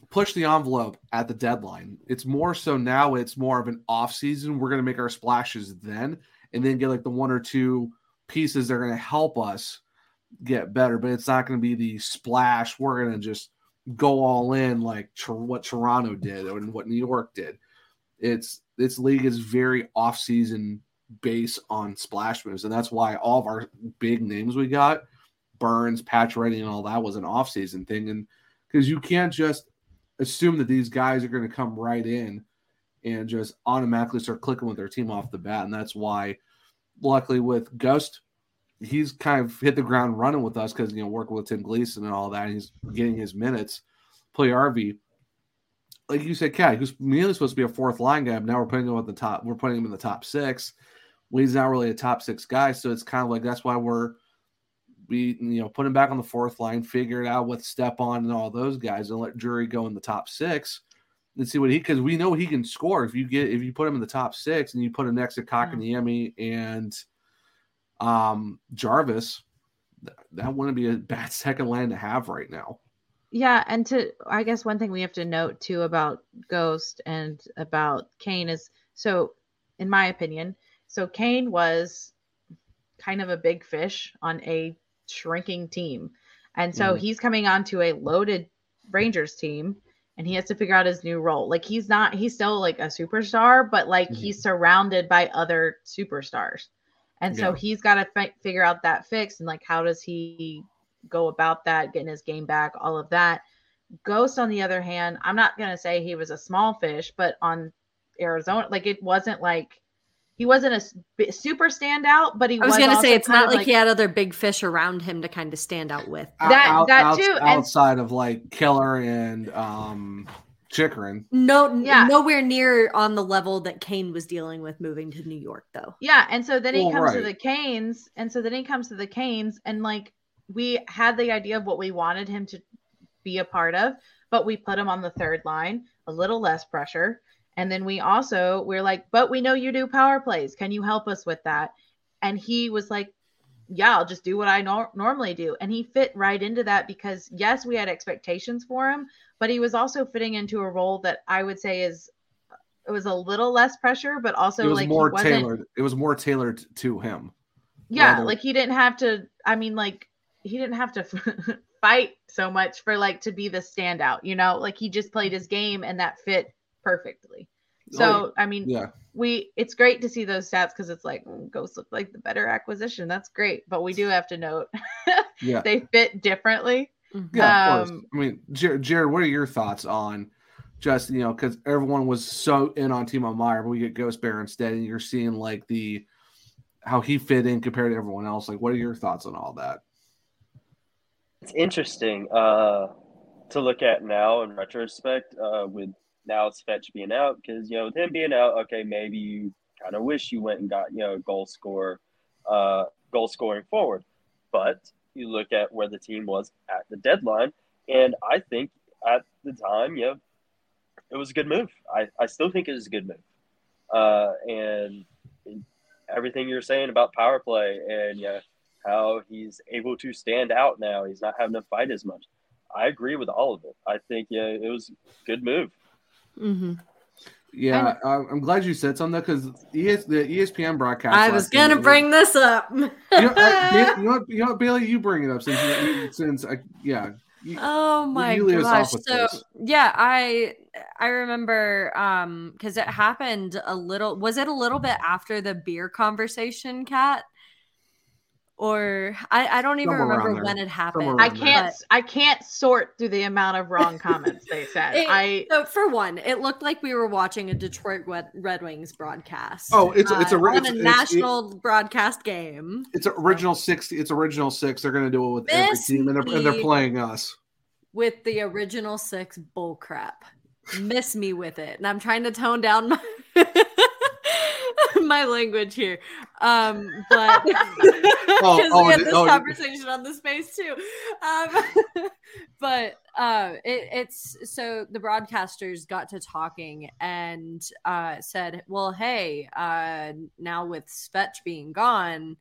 push the envelope at the deadline. It's more so now it's more of an off season. We're gonna make our splashes then and then get like the one or two pieces that are gonna help us get better, but it's not gonna be the splash. We're gonna just go all in like Tor- what Toronto did and what New York did it's this league is very off-season based on splash moves, and that's why all of our big names we got, Burns, Pacioretty, and all that was an off-season thing, and because you can't just assume that these guys are going to come right in and just automatically start clicking with their team off the bat, and that's why, luckily with Ghost, he's kind of hit the ground running with us because you know working with Tim Gleason and all that, and he's getting his minutes. Puljujarvi like you said, Kat, who's mainly supposed to be a fourth line guy, but now we're putting him at the top. We're putting him in the top six. Well, he's not really a top six guy, so it's kind of like that's why we're we you know put him back on the fourth line, figure it out with Stepan and all those guys, and let Drury go in the top six and see what he because we know he can score if you get if you put him in the top six and you put him next to Kotkaniemi and um Jarvis, that wouldn't be a bad second line to have right now. Yeah, and to I guess one thing we have to note too about Ghost and about Kane is so, in my opinion, so Kane was kind of a big fish on a shrinking team, and so mm. he's coming onto a loaded Rangers team, and he has to figure out his new role. Like he's not, he's still like a superstar, but like mm-hmm. he's surrounded by other superstars, and yeah. so he's got to fi- figure out that fix and like how does he go about that, getting his game back, all of that. Ghost, on the other hand, I'm not going to say he was a small fish, but on Arizona, like it wasn't like he wasn't a super standout, but he I was, was going to say it's not like, like, he had other big fish around him to kind of stand out with. That out, that out, too, outside and, of like Keller and um Chychrun. No, yeah. nowhere near on the level that Kane was dealing with moving to New York, though. Yeah, and so then he well, comes right. to the Canes, and so then he comes to the Canes, and like we had the idea of what we wanted him to be a part of, but we put him on the third line, a little less pressure. And then we also we're like, but we know you do power plays. Can you help us with that? And he was like, yeah, I'll just do what I nor- normally do. And he fit right into that because yes, we had expectations for him, but he was also fitting into a role that I would say is it was a little less pressure, but also it was like more tailored. It was more tailored to him. Yeah, rather... like he didn't have to. I mean, like he didn't have to fight so much for like to be the standout, you know, like he just played his game and that fit perfectly. So oh, I mean, yeah, we it's great to see those stats because it's like mm, Ghosts look like the better acquisition. That's great, but we do have to note, yeah, they fit differently. Mm-hmm. Yeah, um, of course. I mean, Jared, Jared, what are your thoughts on just you know because everyone was so in on Timo Meier, but we get Gostisbehere instead, and you're seeing like the how he fit in compared to everyone else. Like, what are your thoughts on all that? It's interesting uh, to look at now in retrospect uh, with now it's Svech being out because you know with him being out, okay, maybe you kind of wish you went and got you know goal score, uh, goal scoring forward, but you look at where the team was at the deadline, and I think at the time, yeah, it was a good move. I, I still think it was a good move, uh, and everything you're saying about power play and yeah how he's able to stand out now. He's not having to fight as much. I agree with all of it. I think yeah, it was a good move. Mm-hmm. Yeah, I'm glad you said something because ES, the ESPN broadcast. I was gonna bring this up. you, know, I, you, know what, you know what, Bailey, you bring it up since you, since I, yeah. You, oh my gosh! So this. yeah, I I remember um because it happened a little. Was it a little bit after the beer conversation, Kat? Or I, I don't even Somewhere remember when it happened. I can't but... I can't sort through the amount of wrong comments they said. It, I so for one, it looked like we were watching a Detroit Red Wings broadcast. Oh, it's it's a uh, it's, a it's, national it's, broadcast game. It's original six. It's original six. They're going to do it with this every team, and they're, and they're playing us with the original six bull crap. Miss me with it, and I'm trying to tone down my. my language here. Um, but because oh, oh, we had this oh, conversation on the space too. Um, but uh, it, it's so the broadcasters got to talking and uh, said, "Well, hey, uh, now with Svech being gone."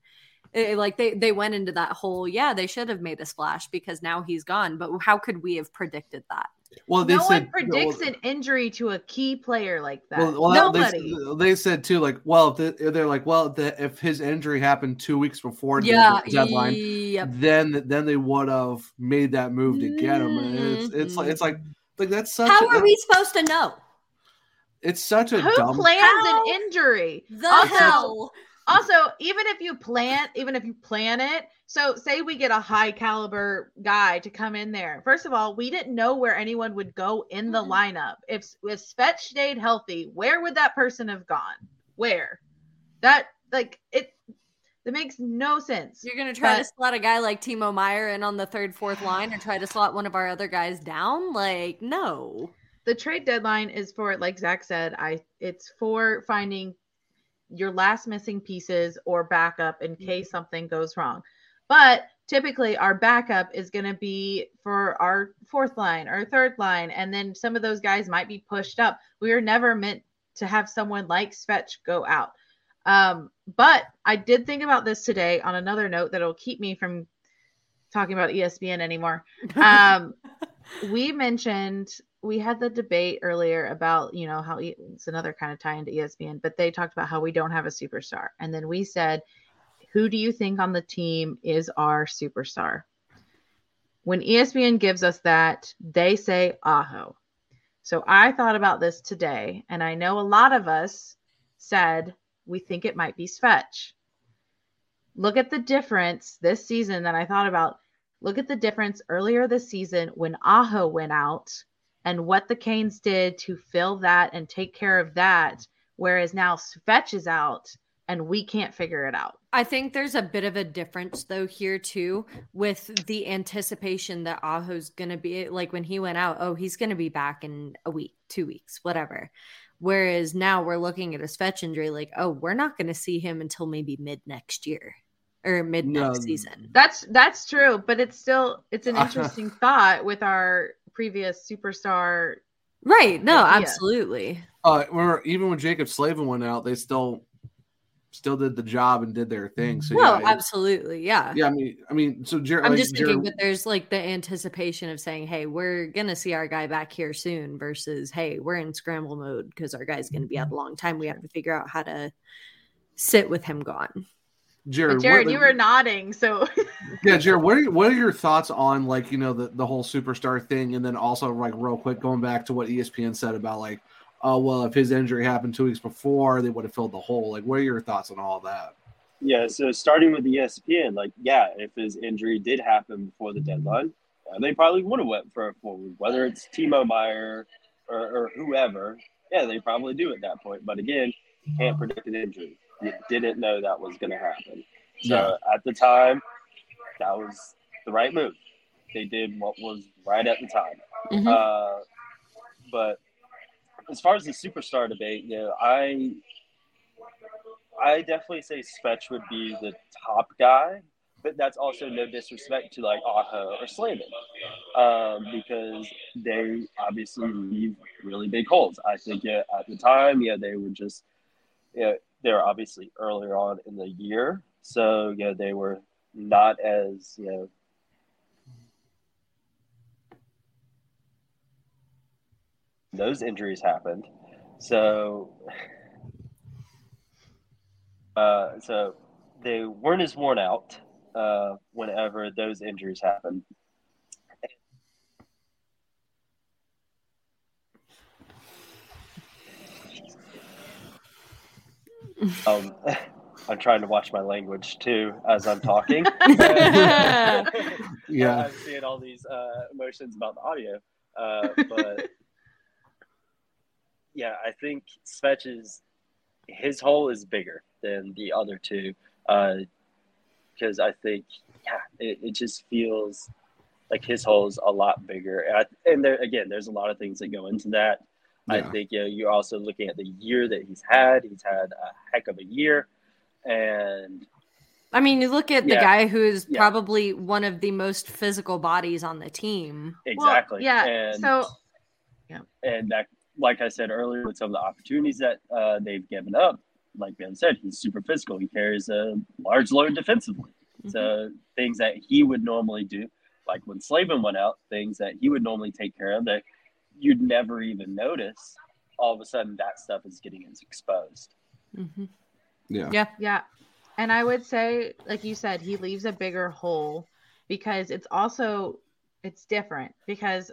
It, like they they went into that whole yeah they should have made a splash because now he's gone but how could we have predicted that well, no said, one predicts an injury to a key player like that. Well, well Nobody. They, they, said too, like, well, they're like, well, if his injury happened two weeks before yeah, the deadline, yep. then then they would have made that move to get him. And it's it's like it's like mm-hmm. like that's such. How a, are we supposed to know? It's such a who dumb... plans How an injury. The also, hell. Also, even if you plan, even if you plan it, so say we get a high caliber guy to come in there. First of all, we didn't know where anyone would go in the mm-hmm. lineup. If if Svech stayed healthy, where would that person have gone? Where? That like it that makes no sense. You're gonna try but, to slot a guy like Timo Meier in on the third, fourth line, and try to slot one of our other guys down? Like, no. the trade deadline is for, like Zach said, I it's for finding your last missing pieces or backup in case something goes wrong. But typically our backup is going to be for our fourth line or third line and then some of those guys might be pushed up. We are never meant to have someone like Svech go out. Um, but i did think about this today on another note that'll keep me from talking about espn anymore. Um, we mentioned we had the debate earlier about you know how it's another kind of tie into espn but they talked about how we don't have a superstar and then we said who do you think on the team is our superstar? When ESPN gives us that, they say Aho. So I thought about this today, and I know a lot of us said we think it might be Svech. Look at the difference this season that I thought about. Look at the difference earlier this season when Aho went out and what the Canes did to fill that and take care of that. Whereas now Svech is out and we can't figure it out. I think there's a bit of a difference though here too with the anticipation that Aho's going to be like when he went out, oh, he's going to be back in a week, 2 weeks, whatever. Whereas now we're looking at a Svech injury like, oh, we're not going to see him until maybe mid next year or mid next no, season. That's that's true, but it's still it's an interesting thought with our previous superstar Right. No, idea. absolutely. Uh remember even when Jaccob Slavin went out, they still still did the job and did their thing. So well, yeah, absolutely, yeah. Yeah, I mean, I mean, so Jer- I'm like, just thinking, Jer- but there's like the anticipation of saying, "Hey, we're gonna see our guy back here soon," versus, "Hey, we're in scramble mode because our guy's gonna be out a long time. We have to figure out how to sit with him gone." Jared, Jared, what, you were nodding. So yeah, Jared, what are what are your thoughts on like you know the the whole superstar thing, and then also like real quick going back to what ESPN said about like oh well, if his injury happened two weeks before, they would have filled the hole. Like, what are your thoughts on all that? Yeah, so starting with ESPN, like, yeah, if his injury did happen before the deadline, uh, they probably would have went for a forward, whether it's Timo Meier or, or whoever. Yeah, they probably do at that point. But again, can't predict an injury. You didn't know that was going to happen. So yeah. at the time, that was the right move. They did what was right at the time. Mm-hmm. Uh, but as far as the superstar debate, you know, I I definitely say Svech would be the top guy, but that's also no disrespect to like Aho or Slavin, um, because they obviously leave really big holes. I think yeah, at the time, yeah, they were just, yeah, you know, they're obviously earlier on in the year, so yeah, they were not as you know those injuries happened. So, uh, so they weren't as worn out uh, whenever those injuries happened. Um, I'm trying to watch my language too as I'm talking. yeah, I'm seeing all these uh, emotions about the audio, uh, but yeah, I think Svech's his hole is bigger than the other two because uh, I think yeah, it, it just feels like his hole is a lot bigger. And, I, and there again, there's a lot of things that go into that. Yeah. I think you know, you're also looking at the year that he's had. He's had a heck of a year, and I mean, you look at yeah. the guy who is yeah. probably one of the most physical bodies on the team. Exactly. Well, yeah. And, so, yeah. And that like I said earlier, with some of the opportunities that uh, they've given up, like Ben said, he's super physical. He carries a large load defensively. Mm-hmm. So things that he would normally do, like when Slavin went out, things that he would normally take care of that you'd never even notice. All of a sudden, that stuff is getting exposed. Mm-hmm. Yeah. Yeah. Yeah. And I would say, like you said, he leaves a bigger hole because it's also it's different because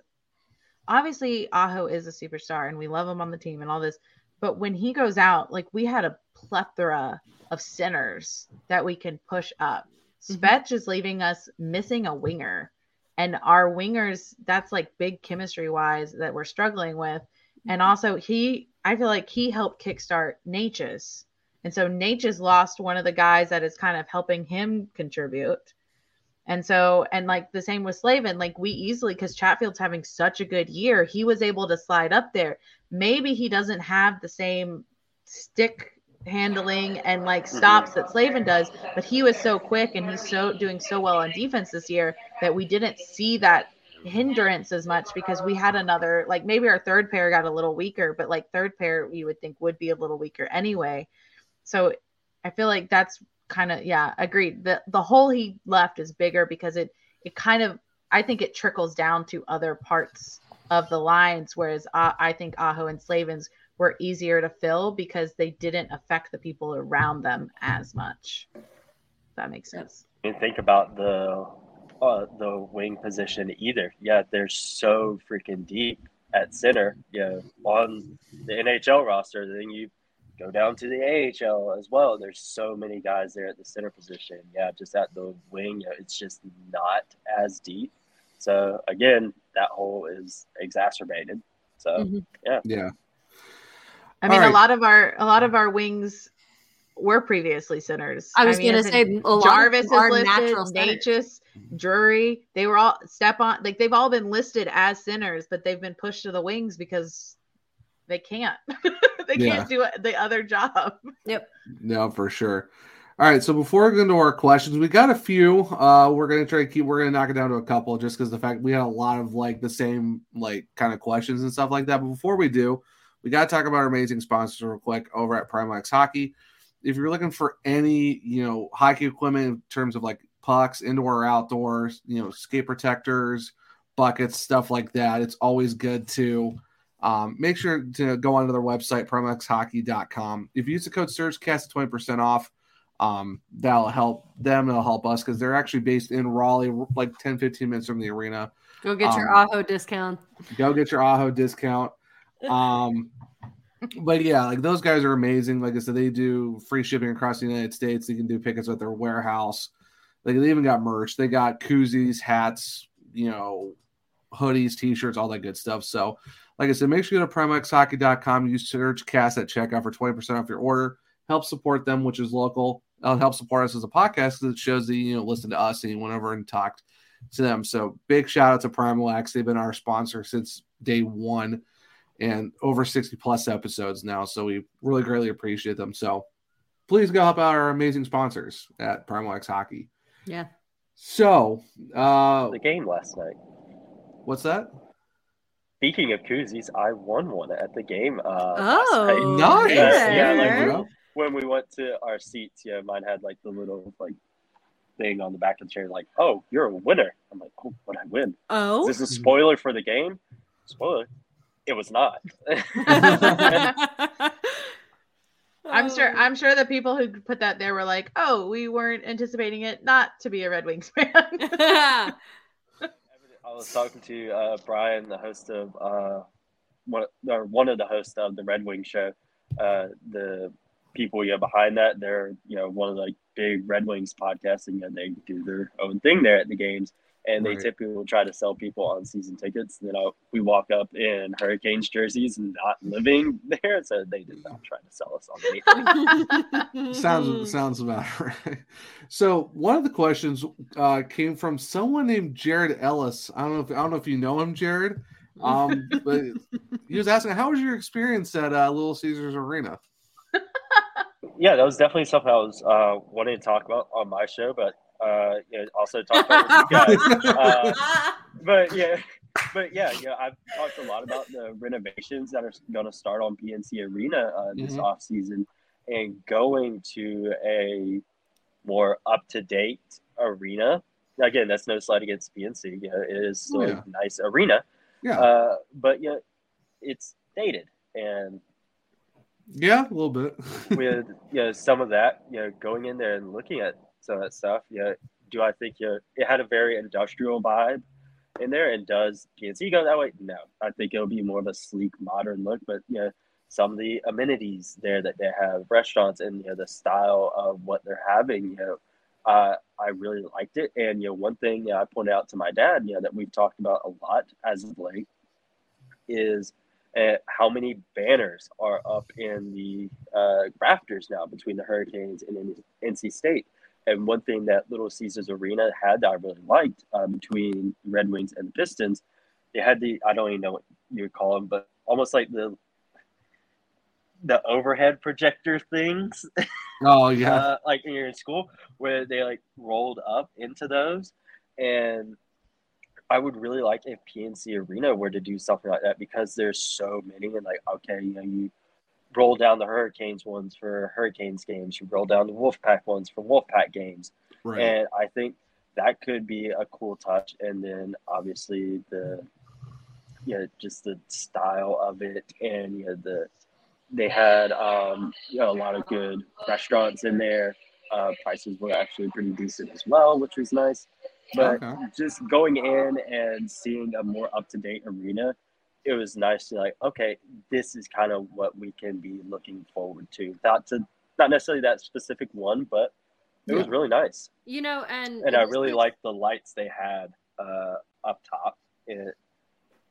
obviously Aho is a superstar and we love him on the team and all this. But when he goes out, like we had a plethora of centers that we can push up. mm is leaving us missing a winger. And our wingers, that's like big chemistry wise that we're struggling with. And mm-hmm. also he I feel like he helped kickstart Necas. And so Necas lost one of the guys that is kind of helping him contribute. And so, and like the same with Slavin, like we easily, because Chatfield's having such a good year, he was able to slide up there. Maybe he doesn't have the same stick handling and like mm-hmm. stops that Slavin does, but he was so quick and he's so doing so well on defense this year that we didn't see that hindrance as much because we had another like maybe our third pair got a little weaker, but like third pair you would think would be a little weaker anyway. So I feel like that's kind of yeah, agreed. The the hole he left is bigger because it it kind of I think it trickles down to other parts of the lines, whereas I, I think Aho and Slavins were easier to fill because they didn't affect the people around them as much. If that makes sense. And think about the uh, the wing position either. Yeah, they're so freaking deep at center. Yeah, on the NHL roster, then you go down to the AHL as well. There's so many guys there at the center position. Yeah, just at the wing, it's just not as deep. So again, that hole is exacerbated. So mm-hmm. yeah, yeah. I mean, right. a lot of our a lot of our wings were previously centers. I was I mean, gonna say Jarvis is listed, Necas, Drury. They were all step on like they've all been listed as centers, but they've been pushed to the wings because they can't. they yeah. can't do the other job. Yep. No, for sure. All right, so before we go into our questions, we got a few. Uh, we're gonna try to keep. We're gonna knock it down to a couple, just because the fact we had a lot of like the same like kind of questions and stuff like that. But before we do, we got to talk about our amazing sponsors real quick over at Primo X Hockey. If you're looking for any, you know, hockey equipment in terms of like pucks, indoor or outdoors, you know, skate protectors, buckets, stuff like that, it's always good to um, make sure to go onto their website, primoxhockey.com. If you use the code SurgeCast, 20% off. Um, that'll help them, it'll help us because they're actually based in Raleigh, like 10, 15 minutes from the arena. Go get um, your Aho discount. Go get your Aho discount. Um, but yeah, like those guys are amazing. Like I said, they do free shipping across the United States. They can do pickups at their warehouse. Like they even got merch. They got koozies, hats, you know, hoodies, t-shirts, all that good stuff. So, like I said, make sure you go to primoxhockey.com. Use SurgeCast at checkout for 20% off your order. Help support them, which is local. It'll help support us as a podcast because it shows that you know listen to us and you went over and talked to them. So big shout out to Primo X. They've been our sponsor since day one and over 60 plus episodes now. So we really greatly appreciate them. So please go help out our amazing sponsors at Primo X Hockey. Yeah. So uh the game last night. What's that? Speaking of koozies, I won one at the game. Uh, oh, nice! Yeah, yeah like when we went to our seats, yeah, mine had like the little like thing on the back of the chair, like, "Oh, you're a winner." I'm like, "Oh, what I win?" Oh, is this a spoiler for the game? Spoiler it was not. I'm sure. I'm sure the people who put that there were like, "Oh, we weren't anticipating it not to be a Red Wings fan." I was talking to uh, Brian, the host of uh, one, or one of the hosts of the Red Wing show. Uh, the people you know behind that, they're you know one of the like, big Red Wings podcasts, and you know, they do their own thing there at the games and they right. typically will try to sell people on season tickets. You know, we walk up in Hurricanes jerseys and not living there, so they did not try to sell us on anything. sounds sounds about right. So one of the questions uh, came from someone named Jared Ellis. I don't know if I don't know if you know him, Jared. Um, but he was asking, "How was your experience at uh, Little Caesars Arena?" yeah, that was definitely something I was uh, wanting to talk about on my show, but uh, you know, also talk about with you guys. Uh, but yeah, but yeah, yeah, I've talked a lot about the renovations that are going to start on PNC Arena uh, this mm-hmm. off season, and going to a more up to date arena. Again, that's no slight against PNC. Yeah, it is still oh, yeah. a nice arena. Yeah. Uh, but yeah, it's dated and yeah, a little bit. with you know, some of that, you know, going in there and looking at some of that stuff. Yeah, do I think yeah, it had a very industrial vibe in there? And does PNC go that way? No, I think it'll be more of a sleek, modern look. But yeah, some of the amenities there that they have, restaurants, and you know the style of what they're having, you know. Uh, I really liked it, and you know, one thing I pointed out to my dad, you know, that we've talked about a lot as of late, is uh, how many banners are up in the uh, rafters now between the Hurricanes and NC State And one thing that Little Caesars Arena had that I really liked uh, between Red Wings and the Pistons, they had the I don't even know what you would call them, but almost like the the overhead projector things. Oh yeah, uh, like when you're in school, where they like rolled up into those, and I would really like if PNC Arena were to do something like that because there's so many, and like okay, you know, you roll down the Hurricanes ones for Hurricanes games, you roll down the Wolfpack ones for Wolfpack games, right. and I think that could be a cool touch. And then obviously the, you know, just the style of it, and you know the they had um, you know, a lot of good restaurants in there. Uh, prices were actually pretty decent as well, which was nice. But Okay. just going in and seeing a more up to date arena, it was nice to like, okay, this is kind of what we can be looking forward to. Not to not necessarily that specific one, but it was really nice. You know, and And I really nice- liked the lights they had uh, up top It,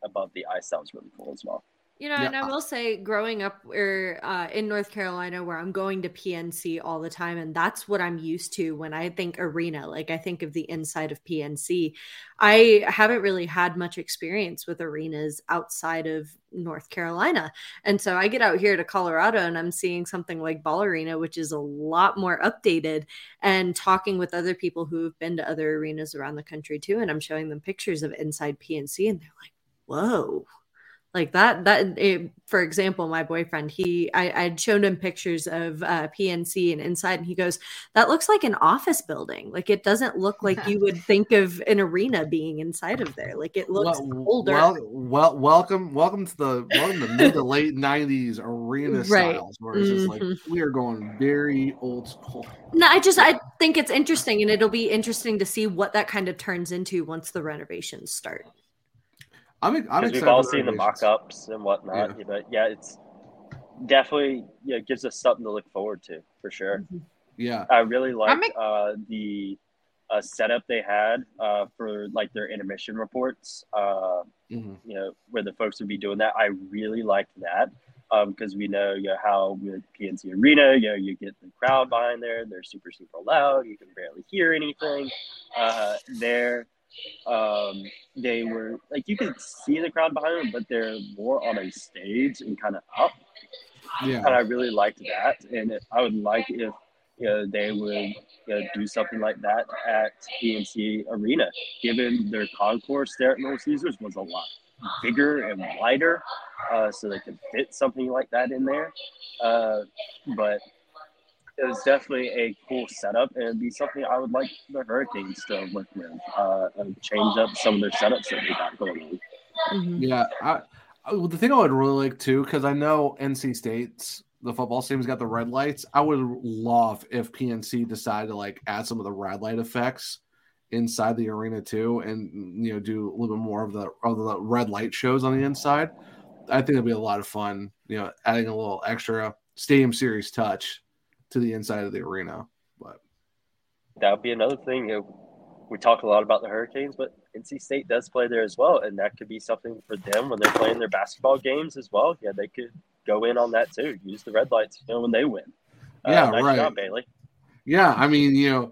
above the ice. That was really cool as well. You know, Yeah. and I will say, growing up or uh, in North Carolina, where I'm going to PNC all the time, and that's what I'm used to when I think arena. Like I think of the inside of PNC. I haven't really had much experience with arenas outside of North Carolina, and so I get out here to Colorado, and I'm seeing something like Ball Arena, which is a lot more updated, and talking with other people who have been to other arenas around the country too, and I'm showing them pictures of inside PNC, and they're like, "Whoa." Like that that it, for example my boyfriend he i i'd shown him pictures of uh, pnc and inside and he goes that looks like an office building like it doesn't look like you would think of an arena being inside of there like it looks well, older well, well, welcome, welcome to the welcome to mid to late '90s arena Right. styles, where it's just like Mhm. we are going very old school. no i just i think it's interesting and it'll be interesting to see what that kind of turns into once the renovations start I'm, I'm because excited. we've all for seen the renovations. mock-ups and whatnot. But yeah, it's definitely yeah gives us something to look forward to for sure. Yeah, I really I'm like ex- uh, the uh, setup they had uh, for like their intermission reports. Uh, Mhm. you know where the folks would be doing that. I really liked that because we know you know how with PNC Arena, you know you get the crowd behind there. They're super super loud. You can barely hear anything. Uh, there, um, they were like you could see the crowd behind them, but they're more on a stage and kind of up yeah. and I really liked that. And it, I would like if you know, they would you know, do something like that at PNC Arena, given their concourse there at Little Caesars was a lot bigger and wider, uh, so they could fit something like that in there. Uh, but it was definitely a cool setup and it'd be something I would like the Hurricanes to work with, uh, and change up some of their setups that they got going on. Mhm. Yeah, I, I- well, the thing I would really like too, because I know NC State's the football team's got the red lights. I would love if PNC decided to like add some of the red light effects inside the arena too, and you know do a little bit more of the of the red light shows on the inside. I think it'd be a lot of fun. You know, adding a little extra stadium series touch to the inside of the arena. But that would be another thing. We talk a lot about the Hurricanes, but NC State does play there as well, and that could be something for them when they're playing their basketball games as well. Yeah, they could go in on that too. Use the red lights, you know, when they win. Uh, Yeah, nice right. job, Bailey. Yeah, I mean, you know,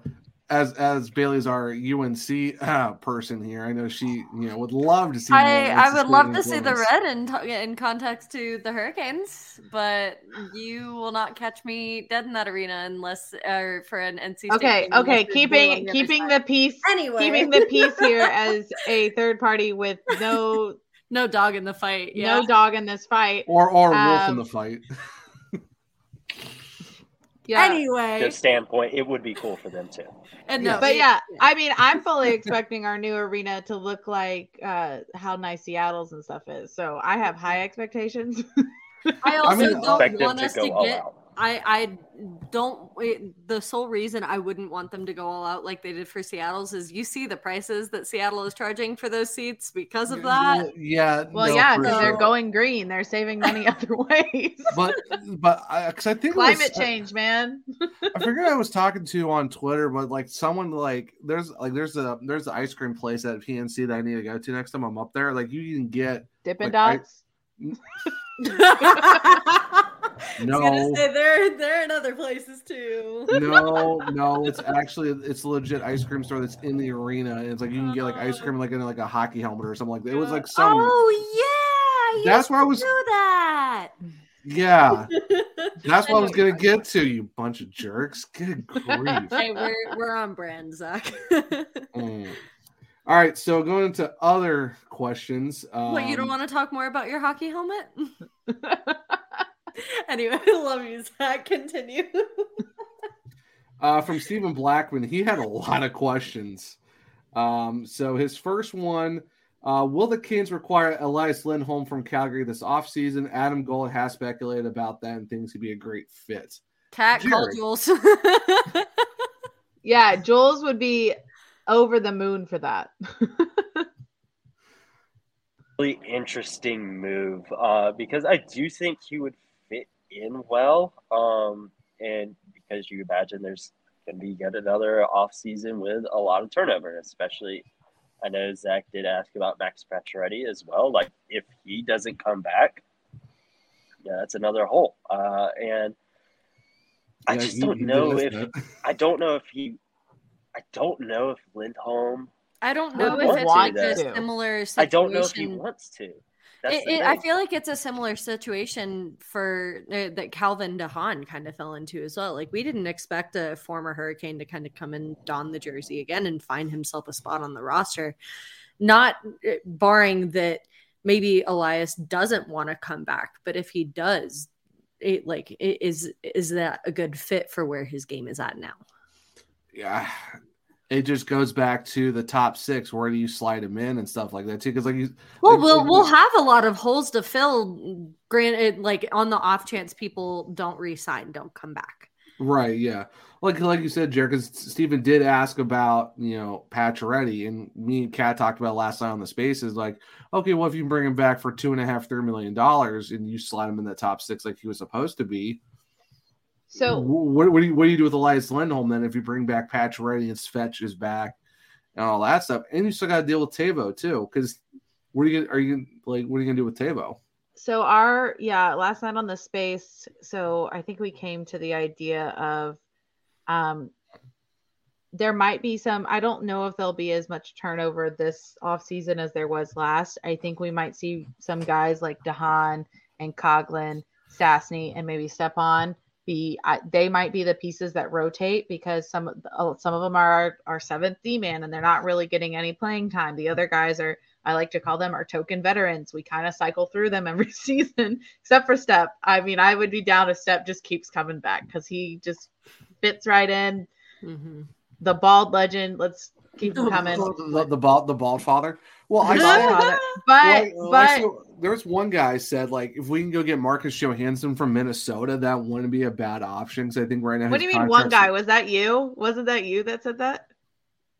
as as Bailey's our UNC uh, person here, I know she, you know, would love to see. I, I would State love to see the red in, to- in context to the Hurricanes, but you will not catch me dead in that arena unless or for an NC. Okay, okay, you're blue on keeping the keeping the peace Anyway. keeping the peace here as a third party with no no dog in the fight. Yeah. no dog in this fight. or or wolf in Um, the fight. Yeah. Anyway, Their standpoint, it would be cool for them too. and no, but it- yeah, I mean, I'm fully expecting our new arena to look like uh, how nice Seattle's and stuff is. So I have high expectations. I also mean, don't want to us go to get. out. I I don't. It, the sole reason I wouldn't want them to go all out like they did for Seattle's is you see the prices that Seattle is charging for those seats because of that. Yeah, well, no, yeah, for because they're going green. They're saving money other ways. But but because I think it was- Climate change, man. I forget I was talking to on Twitter, but like someone like there's like there's a there's an ice cream place at PNC that I need to go to next time I'm up there. Like you can get Dippin' Like, Dots. I was No, gonna say they're they're in other places too. no, no. It's actually it's a legit ice cream store that's in the arena, and it's like you can get like ice cream like in like a hockey helmet or something like that. It was like some. Oh yeah, That's where I was- Do that. Yeah, that's what I was gonna get to. You bunch of jerks. Good grief. hey, we're we're on brand, Zach. Mm. All right, so going into other questions. Um, what you don't want to talk more about your hockey helmet? anyway, I love you, Zach. Continue. uh, from Stephen Blackman. He had a lot of questions. Um, so his first one uh, Will the Kings require Elias Lindholm from Calgary this offseason? Adam Gold has speculated about that and thinks he'd be a great fit. Kat call Jules. Yeah, Jules would be over the moon for that. really interesting move uh, because I do think he would fit in well. Um, and because you imagine there's going to be yet another off season with a lot of turnover, especially. I know Zach did ask about Max Pacioretty as well. Like if he doesn't come back, yeah, that's another hole. Uh, and I Yeah, just you- don't you know if that. I don't know if he. I don't know if Lindholm. I don't know if it's like a to. similar situation. I don't know if he wants to. That's It, it, I feel like it's a similar situation for uh, that Calvin DeHaan kind of fell into as well. Like we didn't expect a former Hurricane to kind of come and don the jersey again and find himself a spot on the roster. Not uh, barring that maybe Elias doesn't want to come back, but if he does, it like it is is that a good fit for where his game is at now? yeah, it just goes back to the top six. Where do you slide him in and stuff like that too? Because like you, Well, like- we'll like- we'll have a lot of holes to fill. Granted, like on the off chance people don't resign, don't come back. Right, yeah. Like like you said, Jared, because Stephen did ask about, you know, Pacioretty, and me and Kat talked about last night on the spaces, like, okay, well, if you bring him back for two and a half, three million dollars and you slide him in the top six like he was supposed to be, So what, what do you what do you do with Elias Lindholm then if you bring back Pacioretty and Svech is back and all that stuff? And you still gotta deal with Tavo too, because what are you gonna are you like what are you gonna do with Tavo? so our yeah last night on the space so i think we came to the idea of um there might be some i don't know if there'll be as much turnover this off season as there was last i think we might see some guys like DeHaan and Coghlan Stastny, and maybe stepan be I, they might be the pieces that rotate because some of uh, some of them are our seventh D man and they're not really getting any playing time. The other guys are I like to call them our token veterans. We kind of cycle through them every season, except for Step. I mean, I would be down if Step just keeps coming back because he just fits right in. Mm-hmm. The bald legend. Let's keep him coming. The, the bald the bald father. Well, I The saw bald father. But Well, but also, there's one guy said like if we can go get Marcus Johansson from Minnesota, that wouldn't be a bad option. Because I think right now. what do you mean one guy? Was that you? Wasn't that you that said that?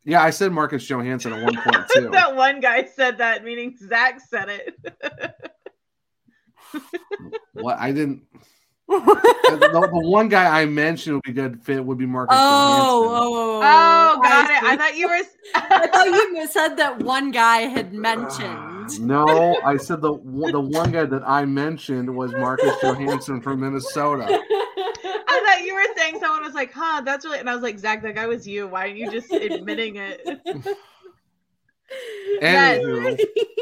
Yeah, I said Marcus Johansson at one point too. that one guy said that, meaning Zach said it. what I didn't. the, the one guy I mentioned would be good fit would be Marcus Oh, Johansson. oh, Oh, oh, oh, oh got I it. I thought you were. I thought you said that one guy had mentioned. No, I said the the one guy that I mentioned was Marcus Johansson from Minnesota. I thought you were saying someone was like, "Huh, that's really," and I was like, "Zach, that guy was you. Why aren't you just admitting it?" Yes.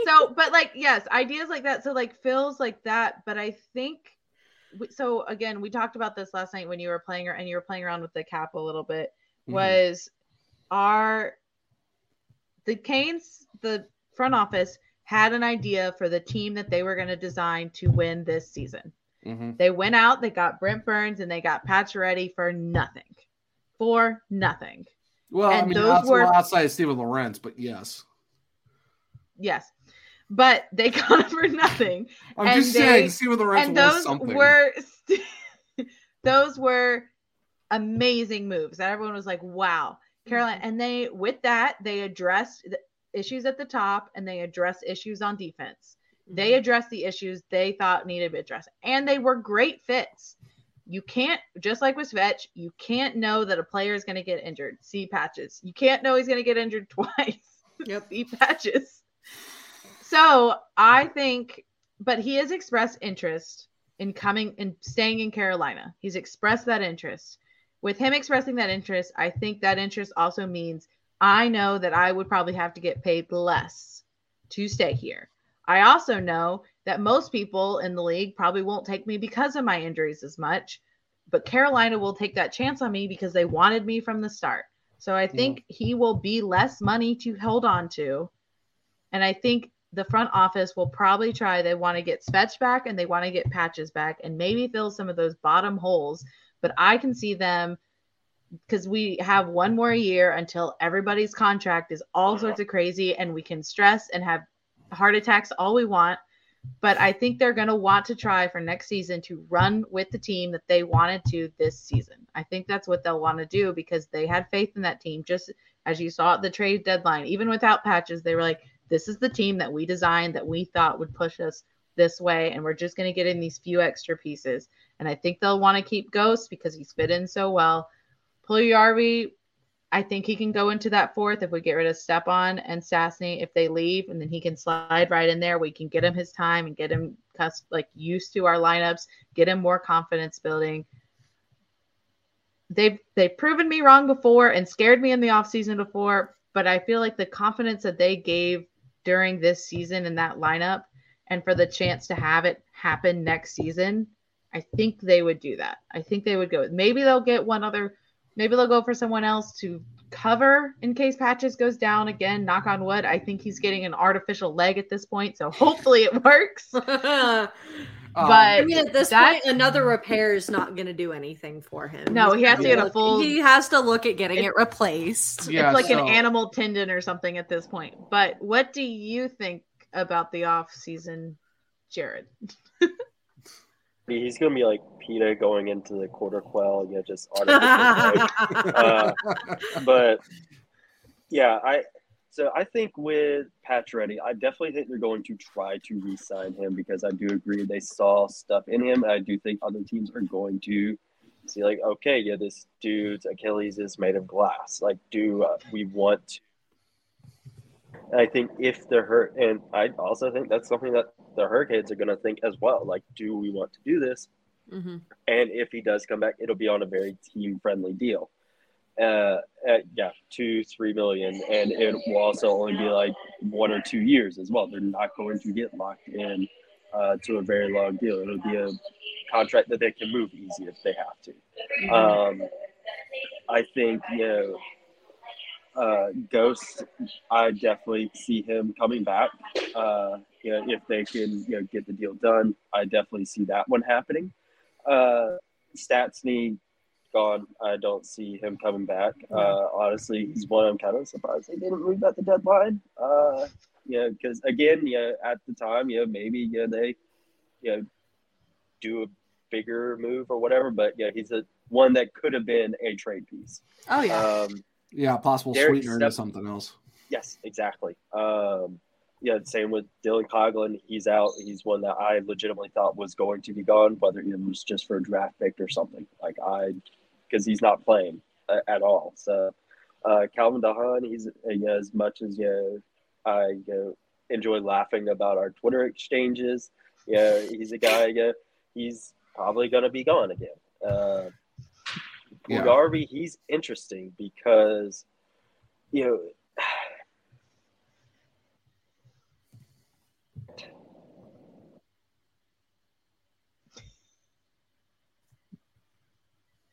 So, but like, yes, ideas like that. So, like, feels like that. But I think so. Again, we talked about this last night when you were playing, and you were playing around with the cap a little bit. Mhm. Was our the Canes, the front office had an idea for the team that they were going to design to win this season. Mhm. They went out, they got Brent Burns, and they got Pacioretty for nothing. For nothing. Well, I mean, those outside, were- outside of Steven Lorentz, but yes. Yes. But they got him for nothing. I'm And just they- saying, Steven Lorentz and was those something. were those were amazing moves that everyone was like, wow. Caroline, and they with that, they addressed the issues at the top and they address issues on defense. They mm-hmm. address the issues they thought needed to be addressed, and they were great fits. You can't, just like with Svech, you can't know that a player is going to get injured. See patches. You can't know he's going to get injured twice. Yep. See patches. So I think, but he has expressed interest in coming and staying in Carolina. He's expressed that interest. With him expressing that interest, I think that interest also means I know that I would probably have to get paid less to stay here. I also know that most people in the league probably won't take me because of my injuries as much, but Carolina will take that chance on me because they wanted me from the start. So I think yeah. he will be less money to hold on to. And I think the front office will probably try. They want to get Svech back and they want to get Patches back and maybe fill some of those bottom holes. But I can see them because we have one more year until everybody's contract is all sorts of crazy and we can stress and have heart attacks all we want. But I think they're going to want to try for next season to run with the team that they wanted to this season. I think that's what they'll want to do because they had faith in that team. Just as you saw at the trade deadline, even without patches, they were like, this is the team that we designed that we thought would push us this way. And we're just going to get in these few extra pieces. And I think they'll want to keep Ghost because he's fit in so well. Puljujarvi, I think he can go into that fourth if we get rid of Stepan and Stastny if they leave, and then he can slide right in there. We can get him his time and get him like used to our lineups, get him more confidence building. They've they've proven me wrong before and scared me in the offseason before, but I feel like the confidence that they gave during this season in that lineup and for the chance to have it happen next season, I think they would do that. I think they would go. Maybe they'll get one other Maybe they'll go for someone else to cover in case Patches goes down again. Knock on wood. I think he's getting an artificial leg at this point, so hopefully it works. Um, but I mean, at this that, point, another repair is not going to do anything for him. No, he has to get a full. He has to look at getting it, it replaced. Yeah, it's like so, an animal tendon or something at this point. But what do you think about the off season, Jared? he's gonna be like Peeta going into the quarter quell, you know, just uh, but yeah, I so I think with Pacioretty, I definitely think they're going to try to re-sign him because I do agree they saw stuff in him. I do think other teams are going to see like, okay, yeah, this dude's Achilles is made of glass. Like, do uh, we want? To... I think if they're hurt, and I also think that's something that the Hurricanes are going to think as well. Like, do we want to do this? Mm-hmm. And if he does come back, it'll be on a very team friendly deal. Uh, at, yeah, two, three million, and it will also only be like one or two years as well. They're not going to get locked in uh, to a very long deal. It'll be a contract that they can move easy if they have to. Mm-hmm. Um, I think you know uh, Ghost, I definitely see him coming back. Uh, you know, if they can you know get the deal done, I definitely see that one happening. Uh, Stastny gone. I don't see him coming back. Uh, honestly, he's one I'm kind of surprised they didn't move at the deadline. Uh, yeah, because again, yeah, at the time, yeah, maybe yeah they, yeah, do a bigger move or whatever. But yeah, he's a one that could have been a trade piece. Oh yeah. Um, yeah, possible Derek sweetener to something else. Yes, exactly. Um, yeah, same with Dylan Coghlan. He's out. He's one that I legitimately thought was going to be gone, whether it was just for a draft pick or something. Like I, because he's not playing at all. So uh, Calvin DeHaan, he's you know, as much as you know, I enjoy laughing about our Twitter exchanges. Yeah, he's a guy. Yeah, he's probably going to be gone again. Yeah. Garvey, he's interesting because, you know,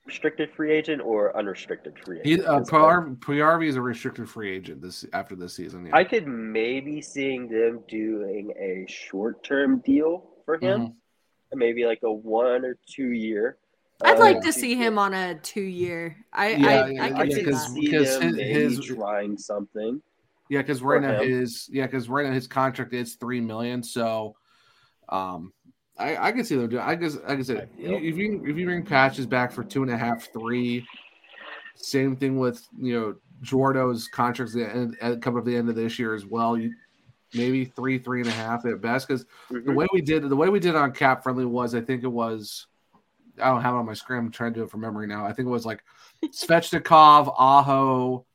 restricted free agent or unrestricted free agent? He, uh, is a restricted free agent this after this season. Yeah. I could maybe seeing them doing a short term deal for him, mm-hmm. maybe like a one or two year. I'd uh, like to see him on a two year. I yeah, I, yeah, I, I can see because his, his trying something. Yeah, because right now him. his yeah, because right now his contract is three million. So, um, I I can see them doing. I guess like I said, if you if you bring patches back for two and a half, three, same thing with you know Jordo's contracts at, at coming up the end of this year as well. You maybe three, three and a half at best. Because mm-hmm. the way we did the way we did on cap friendly was I think it was I don't have it on my screen. I'm trying to do it from memory now. I think it was like Svechnikov, Aho,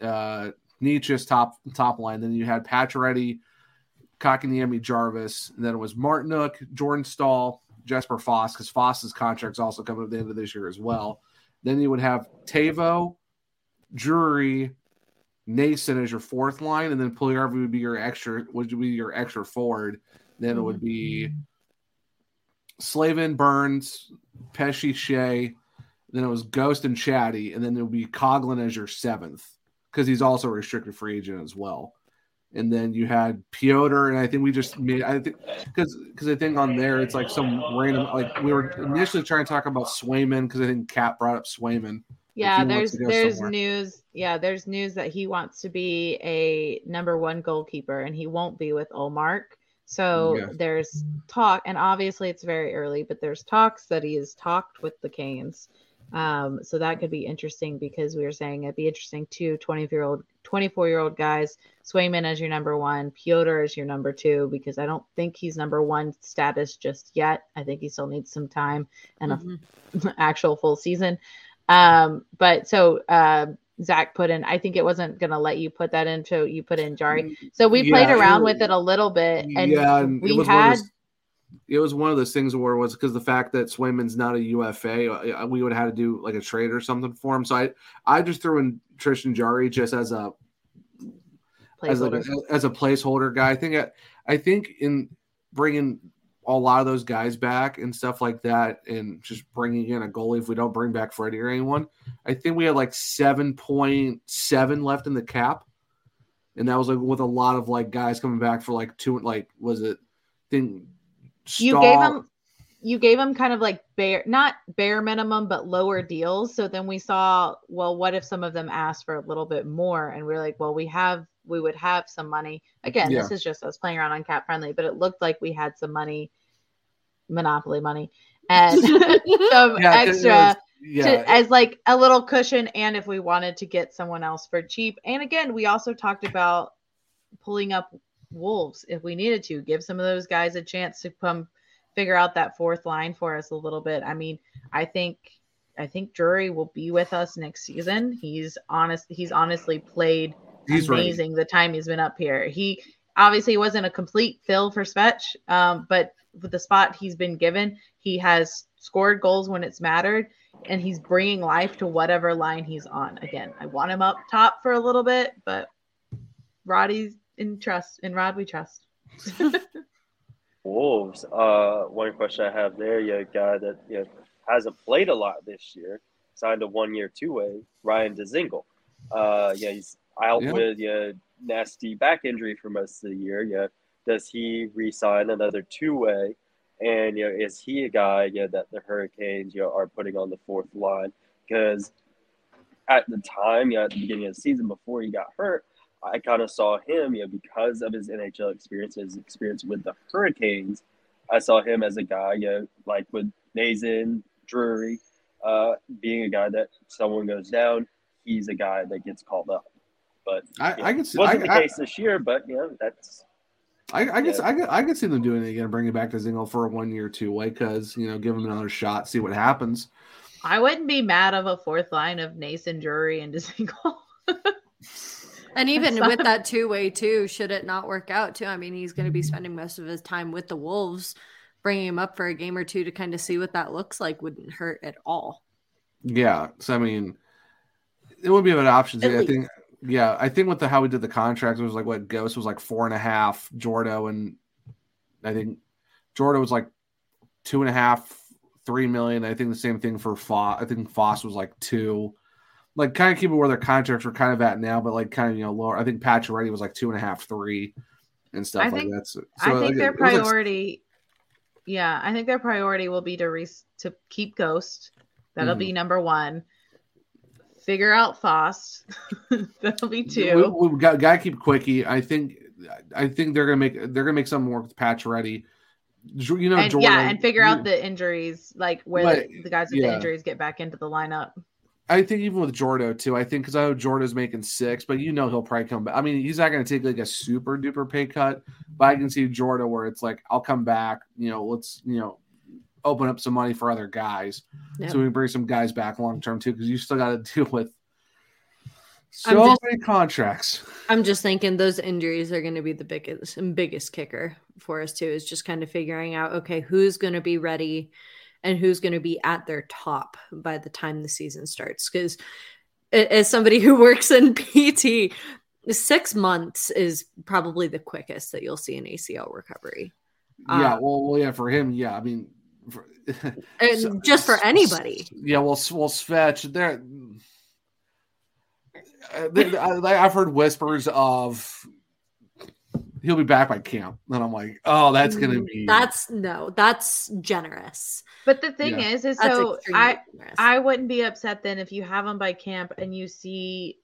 uh, Necas top top line. Then you had Pacioretty, Kotkaniemi, Jarvis. And then it was Martinook, Jordan Staal, Jesper Fast because Fast's contract's also coming at the end of this year as well. Then you would have Tavo, Drury, Noesen as your fourth line, and then Puljujarvi would be your extra would be your extra forward. Then it would be Slavin, Burns, Pesce, Skjei. Then it was Ghost and Chatty, and then it would be Coghlan as your seventh because he's also a restricted free agent as well. And then you had Pyotr, and I think we just made I think because because I think on there it's like some random like we were initially trying to talk about Swayman because I think Kat brought up Swayman. Yeah, there's there's somewhere. news. Yeah, there's news that he wants to be a number one goalkeeper, and he won't be with Ullmark. So Yeah. there's talk, and obviously it's very early, but there's talks that he has talked with the Canes. Um, so that could be interesting because we were saying it'd be interesting two 24 year old 24 year old guys, Swayman as your number one, Pyotr as your number two, because I don't think he's number one status just yet. I think he still needs some time and a Mhm. actual full season. Um, but so uh, Zach put in, I think it wasn't gonna let you put that in, so you put in Jarry. So we played Yeah, it around was- with it a little bit, and yeah, and we it was one of had those- it was one of those things where it was because the fact that Swayman's not a UFA, uh, we would have had to do like a trade or something for him. So I, I just threw in Tristan Jarry just as a as like a, as a placeholder guy. I think I, I think in bringing a lot of those guys back and stuff like that, and just bringing in a goalie if we don't bring back Freddie or anyone, I think we had like seven point seven left in the cap, and that was like with a lot of like guys coming back for like two, like was it? Think you gave him you gave him kind of like bare not bare minimum but lower deals. So then we saw well what if some of them asked for a little bit more? And we are like well we have we would have some money. Again this is just us playing around on cap friendly but it looked like we had some money monopoly money and some Yeah, 'cause it extra was- yeah, to, as like a little cushion and if we wanted to get someone else for cheap. And again we also talked about pulling up wolves if we needed to. Give some of those guys a chance to come figure out that fourth line for us a little bit. I mean i think i think drury will be with us next season. He's honest he's honestly played he's right. amazing the time he's been up here he obviously wasn't a complete fill for Svech, um, but with the spot he's been given he has scored goals when it's mattered and he's bringing life to whatever line he's on. Again, I want him up top for a little bit, but Roddy's in trust. In Rod, we trust. Wolves. Uh, one question I have there, you a guy that you know, hasn't played a lot this year, signed a one-year two-way, Ryan Dzingel. Uh, yeah, he's out Yeah. with yeah, nasty back injury for most of the year. Yeah, does he re-sign another two-way? And you know, is he a guy yeah, that the Hurricanes you know, are putting on the fourth line? Because at the time, yeah, at the beginning of the season before he got hurt, I kind of saw him, you know, because of his NHL experience, his experience with the Hurricanes. I saw him as a guy, you know, like with Noesen, Drury, uh, being a guy that someone goes down, he's a guy that gets called up. But I, you I know, can see. wasn't I, the I, case this year, but you know, that's I, I guess Yeah. I could I could see them doing it again, bringing back to Zingle for a one year two way because you know give him another shot, see what happens. I wouldn't be mad of a fourth line of Noesen, Drury, and Dzingel. And even That's with that two way too, should it not work out too? I mean, he's going to be spending most of his time with the Wolves. Bringing him up for a game or two to kind of see what that looks like wouldn't hurt at all. Yeah, so I mean, it would be an option. I think. Yeah, I think with the how we did the contracts, it was like what Ghost was like four and a half, Jordo and I think Jordo was like two and a half, three million. I think the same thing for Fast. I think Fast was like two. Like kind of keep it where their contracts were kind of at now, but like kind of you know lower. I think Pacioretty was like two and a half, three, and stuff I like think- that. So, I think like, their it was, like, priority, yeah, I think their priority will be to re- to keep Ghost. That'll Mhm. be number one. Figure out Fast. That'll be two. we got got to keep quickie. I think I think they're gonna make they're gonna make something work with Pacioretty. Ju- You know, and Jordan, yeah, and figure out the injuries, like where the, the guys with yeah. the injuries get back into the lineup. I think even with Jordo too. I think because I know Jordo's making six, but you know he'll probably come back. I mean, he's not going to take like a super duper pay cut, but I can see Jordo where it's like I'll come back. You know, let's you know open up some money for other guys, Yeah. so we can bring some guys back long term too. Because you still got to deal with So just- many contracts. I'm just thinking those injuries are going to be the biggest and biggest kicker for us too. Is just kind of figuring out okay who's going to be ready and who's going to be at their top by the time the season starts. Because as somebody who works in PT, six months is probably the quickest that you'll see an ACL recovery, yeah, Uh, well, well, yeah, for him, yeah. I mean, for, and So- just for anybody. Yeah, well, S- well, Svech, there. uh, I, I've heard whispers of he'll be back by camp, and I'm like, oh, that's gonna be Mm, That's no, that's generous. But the thing Yeah. is, is That's so I generous. I wouldn't be upset then if you have him by camp and you see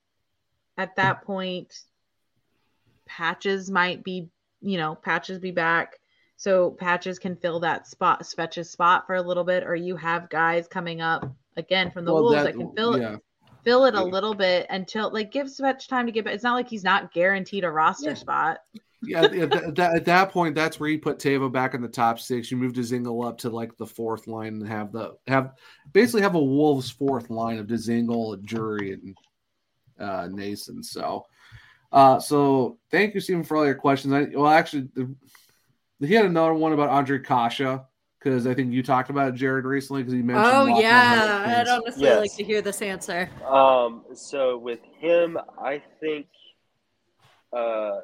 at that point patches might be, you know, patches be back. So patches can fill that spot, Svech's spot for a little bit, or you have guys coming up again from the Well, Wolves that- that, can fill it fill it a little bit until like give Svech time to get back. It's not like he's not guaranteed a roster Yeah. spot. Yeah, at, at that, at that point, that's where you put Tavo back in the top six. You move Dzingel up to like the fourth line and have the have basically have a Wolves fourth line of Dzingel, Drury, and uh, Noesen. So, uh, so thank you, Stephen, for all your questions. I, well, actually, the, he had another one about Ondrej Kase because I think you talked about it, Jared, recently because he mentioned. Oh yeah, Hurricanes. I'd honestly like to hear this answer. Um, so with him, I think, uh,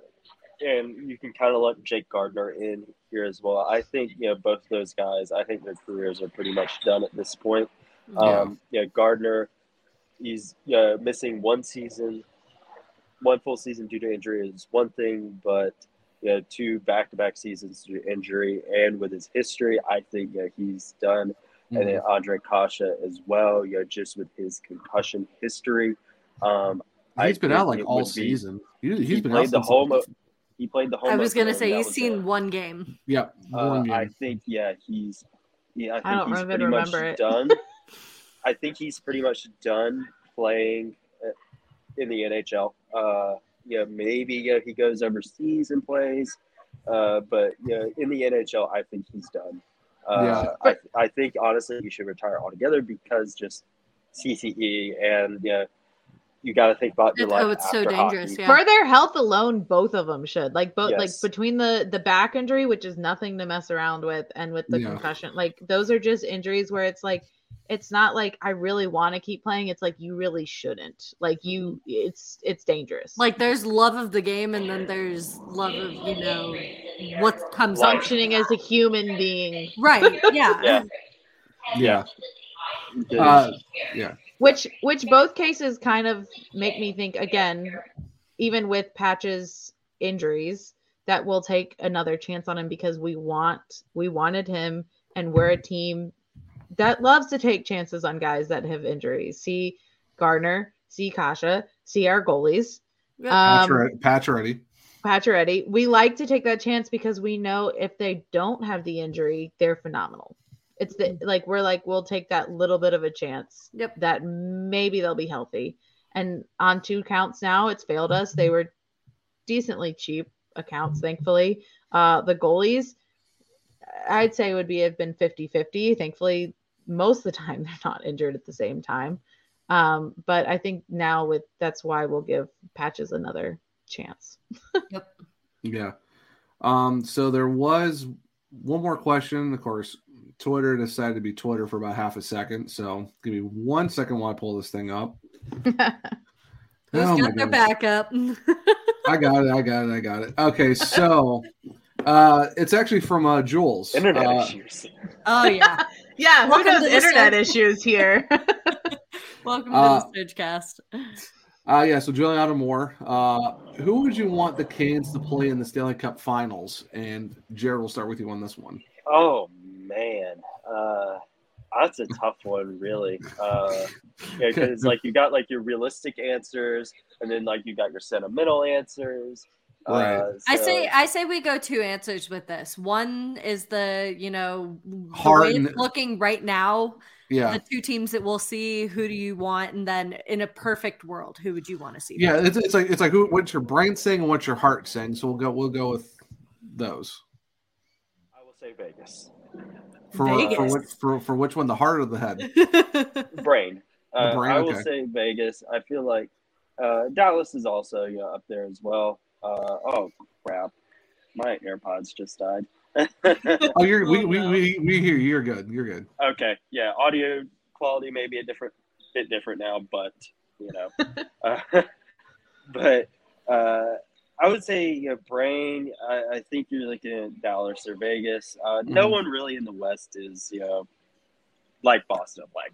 and you can kind of let Jake Gardiner in here as well. I think you know both of those guys. I think their careers are pretty much done at this point. Yeah. Um, yeah, Gardner, he's uh, missing one season, one full season due to injury is one thing, but yeah, two back-to-back seasons due to injury, and with his history, I think yeah, he's done. And then Ondrej Kase as well, you know, just with his concussion history. Um, He's I been out like all would be- season. He, has been played out the since- home. Of, he played the home. I was gonna say and he's that was seen it. one game. Yep, Uh, one I think yeah, he's yeah, I think I don't he's pretty remember much it. done. I think he's pretty much done playing uh, in the NHL. Uh, yeah, maybe yeah, he goes overseas and plays, uh, but yeah, in the NHL, I think he's done. Uh, Yeah. I, I think honestly he should retire altogether because just CTE and yeah, you got to think about your life. oh, it's so dangerous. Yeah. For their health alone, both of them should. Like both like between the the back injury, which is nothing to mess around with, and with the Yeah. concussion, like those are just injuries where it's like it's not like I really want to keep playing. It's like you really shouldn't. Like you it's it's dangerous. Like there's love of the game, and then there's love of you know what comes Life. functioning as a human being. Right? Yeah. Yeah. yeah, Yeah. uh, yeah. which which both cases kind of make me think again even with patches injuries that we'll take another chance on him because we want we wanted him and we're a team that loves to take chances on guys that have injuries see Gardiner see Kase see our goalies Yep. um, ready. Pacioretty. We like to take that chance because we know if they don't have the injury, they're phenomenal. It's the like we're like we'll take that little bit of a chance Yep. that maybe they'll be healthy. And on two counts now, it's failed us. They were decently cheap accounts, thankfully. Uh the goalies, I'd say would be have been 50-50. Thankfully, most of the time they're not injured at the same time. Um, but I think now with that's why we'll give patches another chance. Yep. Yeah. Um, so there was one more question. Of course, Twitter decided to be Twitter for about half a second. So give me one second while I pull this thing up. Who's Oh my got their goodness. backup? I got it. I got it. I got it. Okay. So uh, it's actually from uh, Jules. Internet Uh, issues. oh yeah. Yeah, who knows internet Surge. issues here? Welcome Uh, to the SurgeCast. Uh, yeah, so Juliana Moore. Uh, who would you want the Canes to play in the Stanley Cup Finals? And Jared, we'll start with you on this one. Oh man, uh, that's a tough one, really. Uh, yeah, because like you got like your realistic answers, and then like you got your sentimental answers. Right. Uh, I say I say we go two answers with this. One is the you know the Heart way it's looking right now. Yeah, The two teams that we'll see. Who do you want? And then in a perfect world, who would you want to see? yeah. It's, it's like it's like who, what's your brain saying and what's your heart saying. So we'll go we'll go with those I will say Vegas. for for Vegas. which for, for which one the heart or the head. Brain. Uh, brain, I will okay. say Vegas. I feel like uh, Dallas is also you know, up there as well. Uh, oh crap, my AirPods just died. Oh, you're we, we, we we hear you. You're good. You're good. okay, yeah, audio quality may be a different bit different now, but you know, uh, but uh, I would say you know, Brain. I, I think you're looking at Dallas or Vegas. Uh, No Mhm. one really in the West is you know like Boston. Like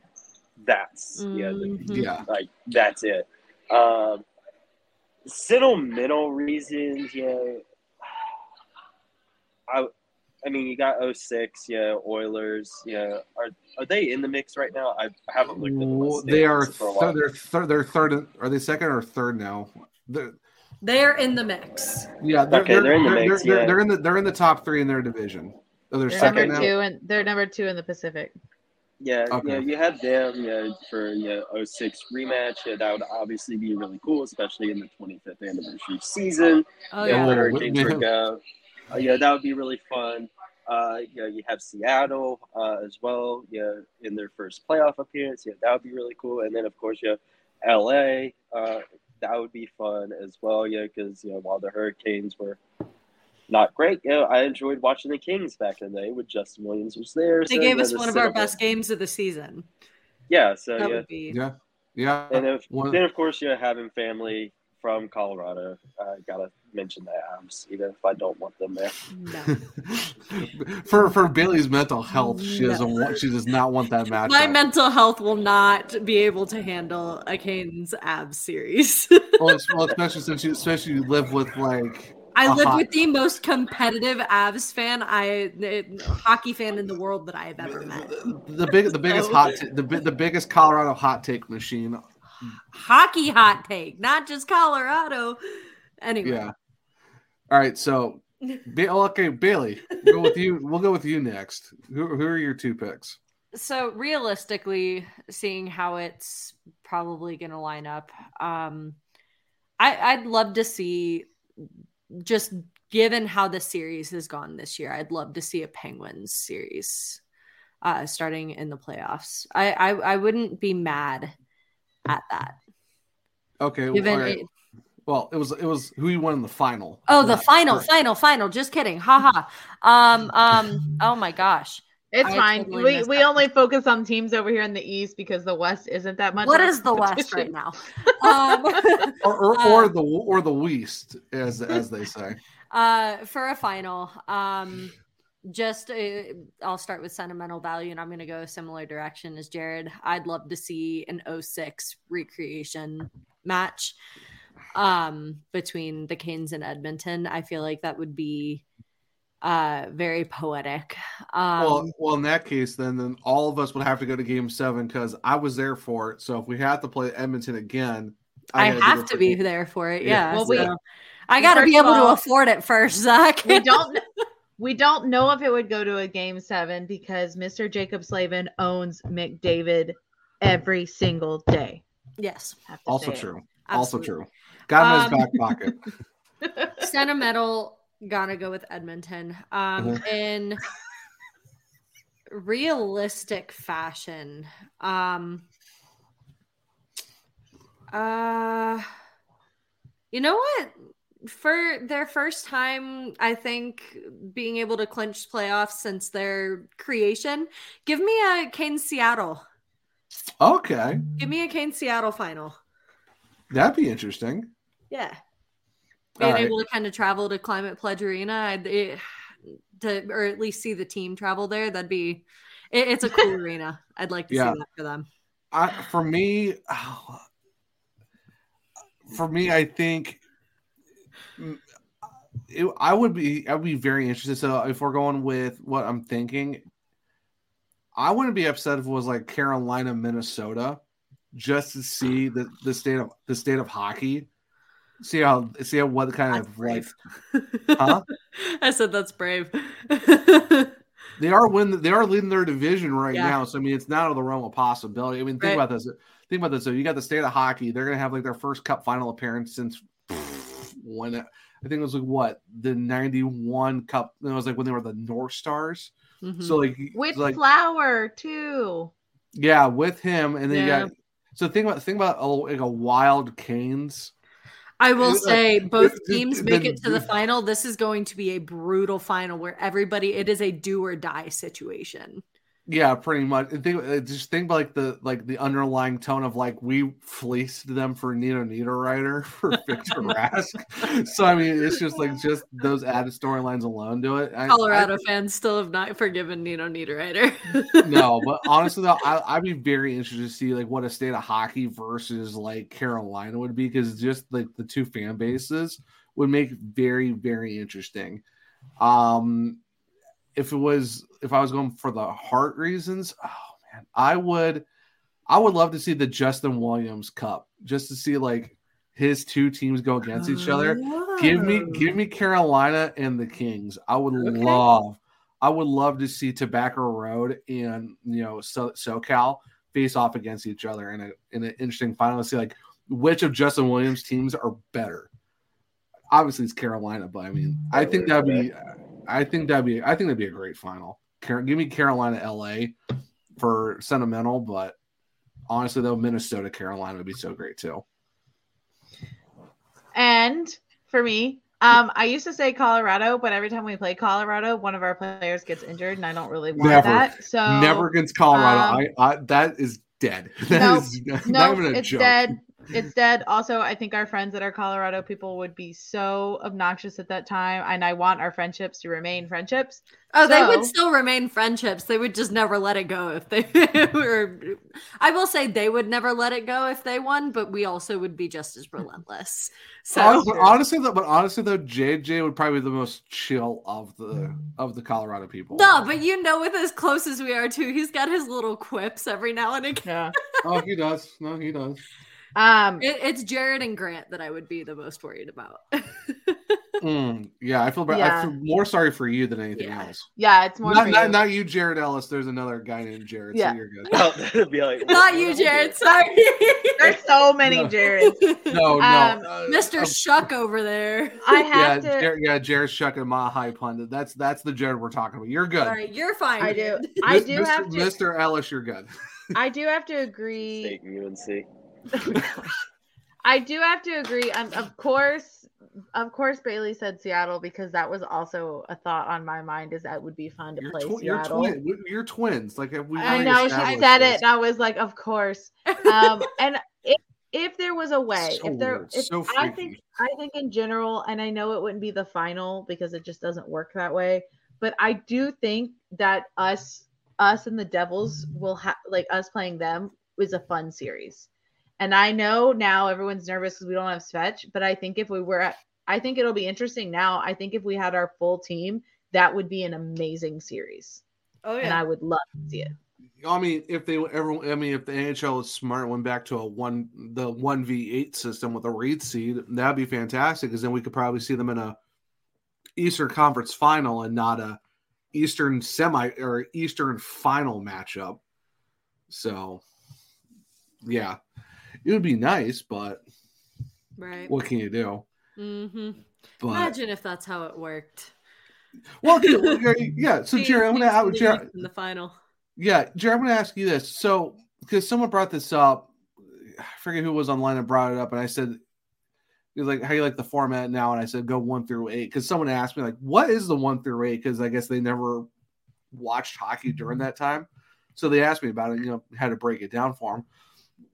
that's you know, the. Yeah. like that's it. Um, sentimental reasons, yeah. I, I mean, you got 06, yeah, Oilers, yeah. Are are they in the mix right now? I haven't looked at the list They are. for a Th- while. they're third. They're third. Are they second or third now? They're, They're in the mix. yeah. They're, Okay, they're in the they're, mix, They're, yeah. they're in the. They're in the top three in their division. Oh, they're They're second number now. two, and they're number two in the Pacific. Yeah, Okay. yeah, you have them, yeah, for yeah 06 rematch. Yeah, that would obviously be really cool, especially in the 25th anniversary season. Oh yeah, yeah. The Hurricanes would go. Uh, yeah, that would be really fun. Uh, you you have Seattle uh, as well. Yeah, in their first playoff appearance. Yeah, that would be really cool. And then of course you have LA. Uh, that would be fun as well. Yeah, because you know while the Hurricanes were not great, you know, I enjoyed watching the Kings back in the day with Justin Williams was there. They so, gave us one of our cinema- best games of the season. Yeah, so That yeah, would be Yeah. Yeah. and if, One- then of course you're having family from Colorado. I gotta mention the Avs, even if I don't want them there. no. for for Bailey's mental health, she No. doesn't want. She does not want that match. My mental health will not be able to handle a Canes abs series. well, well, especially since you especially you live with like I a live hot- with the most competitive Avs fan I hockey fan in the world that I have ever met. the big the biggest hot ta- the the biggest Colorado hot take machine. Hockey hot take, not just Colorado. Anyway, Yeah. All right, so Ba- oh, okay, Bailey, go with you. We'll go with you next. Who, who are your two picks? so realistically seeing how it's probably going to line up um I, i'd love to see just given how the series has gone this year i'd love to see a penguins series uh starting in the playoffs i i, I wouldn't be mad at that Okay, given right. it, well, it was it was who you won in the final. oh the final Right. final final just kidding haha um um oh my gosh It's I fine. totally we we that. only focus on teams over here in the East because the West isn't that much. what of a is the west right now um or or, Uh, or the or the West, as as they say. Uh, for a final, um, just uh, I'll start with sentimental value, and I'm going to go a similar direction as Jared. I'd love to see an 06 recreation match um, between the Canes and Edmonton. I feel like that would be uh, very poetic. Um, well, well, in that case, then then all of us would have to go to Game Seven because I was there for it. So if we have to play Edmonton again, I, gotta have there to be Game- there for it. Yeah. Yeah. Well, we- so I got to be first of able to afford it first, Zach. we don't we don't know if it would go to a game seven because Mr. Jaccob Slavin owns McDavid every single day. yes. Also true. Absolutely. Also true. Got him in Um, his back pocket. sentimental gotta go with edmonton. Um Mhm. in realistic fashion um uh you know what? For their first time i think being able to clinch playoffs since their creation give me a kane seattle. Okay, give me a kane seattle final. That'd be interesting. yeah being right. able to kind of travel to Climate Pledge Arena, I'd, it, to or at least see the team travel there, that'd be. It, it's a cool arena. I'd like to Yeah. see that for them. I, for me, oh, for me, I think mm, it, I would be I would be very interested. So if we're going with what I'm thinking, I wouldn't be upset if it was like Carolina, Minnesota, just to see the, the state of the state of hockey. See how see how what kind That's of like brave. huh? I said that's brave. they are win they are leading their division right Yeah. now. So I mean, it's not out of the realm of possibility. I mean, think Right. about this. Think about this. So you got the state of hockey. They're gonna have like their first Cup final appearance since when I think it was like what the '91 Cup. It was like when they were the North Stars. Mhm. So like With like flour too. yeah, with him, and then Yeah. you got So think about think about a, like a wild Canes. I will say both teams make then- it to the final. This is going to be a brutal final where everybody it is a do or die situation. Yeah, pretty much. And Think uh, just think like the like the underlying tone of like we fleeced them for Nino Niederreiter for Victor Rask. So I mean, it's just like just those added storylines alone do it. I- Colorado fans still have not forgiven Nino Niederreiter. I, no, but honestly though, I, I'd be very interested to see like what a state of hockey versus like Carolina would be because just like the two fan bases would make very very interesting. Um, if it was if I was going for the heart reasons, oh man, I would I would love to see the Justin Williams Cup just to see like his two teams go against each other. Give me give me Carolina and the Kings. I would Okay. love I would love to see Tobacco Road and you know so, SoCal face off against each other in a in an interesting final to see like which of Justin Williams teams are better. Obviously it's Carolina, but I mean I think that'd be I think that'd be I think that'd be a great final. Car- give me Carolina LA for sentimental, but honestly though Minnesota Carolina would be so great too. And for me, um, I used to say Colorado, but every time we play Colorado, one of our players gets injured, and I don't really want Never. that. So Never against Colorado. um, I, I that is dead. That Nope. is not no, even a it's joke. dead. It's dead. Also, I think our friends that are Colorado people would be so obnoxious at that time, and I want our friendships to remain friendships. Oh, they would still remain friendships. They would just never let it go if they were. I will say they would never let it go if they won, but we also would be just as relentless. So Honestly, honestly though, but honestly though, JJ would probably be the most chill of the of the Colorado people. no, but you know, with as close as we are too, he's got his little quips every now and again. Yeah. Oh, he does. No, he does. Um. It, it's Jared and Grant that I would be the most worried about. Mm, yeah, I feel bad. I feel more sorry for you than anything Yeah. else. Yeah, it's more. Not, for not, you. not you, Jared Ellis. There's another guy named Jared. Yeah. So you're good. Well, it'd be like, Not you, what am I Jared. Sorry, There's so many No. Jareds. No, no. Um, uh, Mr. uh, Shuck over there. I yeah, have to. Jared, yeah, Jared Shuck and Ma High Pundit. That's that's the Jared we're talking about. You're good. All right, you're fine. I do. I do Mr. have to. Mr. Ellis, you're good. I do have to agree. State UNC. I do have to agree. Um, of course, of course, Bailey said Seattle because that was also a thought on my mind. Is that would be fun to You're, play tw- you're, twin, you're twins. Like have we I know she said this. it, and I was like, of course. Um, and if if there was a way, So if there, weird, if, so I think I think in general, and I know it wouldn't be the final because it just doesn't work that way. But I do think that us us and the Devils will have like us playing them is a fun series. And I know now everyone's nervous because we don't have Svech, but I think if we were at, I think it'll be interesting now. I think if we had our full team, that would be an amazing series. Oh yeah. And I would love to see it. I mean, if they ever, I mean, if the NHL is smart, and went back to a one, the one v eight system with a reed seed, that'd be fantastic. Because then we could probably see them in a Eastern Conference final and not a Eastern semi or Eastern final matchup. So, yeah, it would be nice, but right. what can you do? hmm But Imagine if that's how it worked. well, yeah. So, Jerry, I'm gonna, Jerry, in the final. Yeah, Jared, I'm to ask you this. So, because someone brought this up, I forget who was online and brought it up, and I said, "You're like, how you like the format now?" And I said, "Go one through eight. Because someone asked me, like, what is the one through eight? Because I guess they never watched hockey during that time, so they asked me about it. You know, how to break it down for them.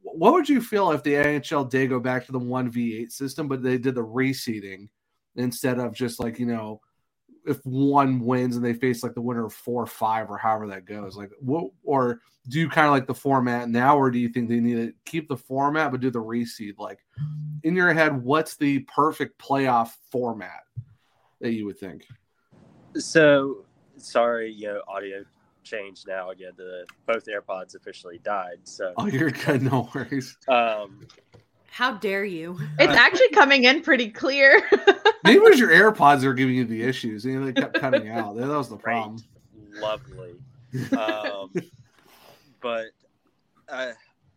What would you feel if the NHL did go back to the one v eight system, but they did the reseeding instead of just like you know if one wins and they face like the winner of four or five or however that goes like what or do you kind of like the format now or do you think they need to keep the format but do the reseed? Like in your head what's the perfect playoff format that you would think? So sorry, you know, audio changed now again. The both AirPods officially died. So oh you're good no worries um, How dare you? It's actually coming in pretty clear. maybe it was your airpods that were giving you the issues you know they kept cutting out that was the great, problem lovely. Um, but uh,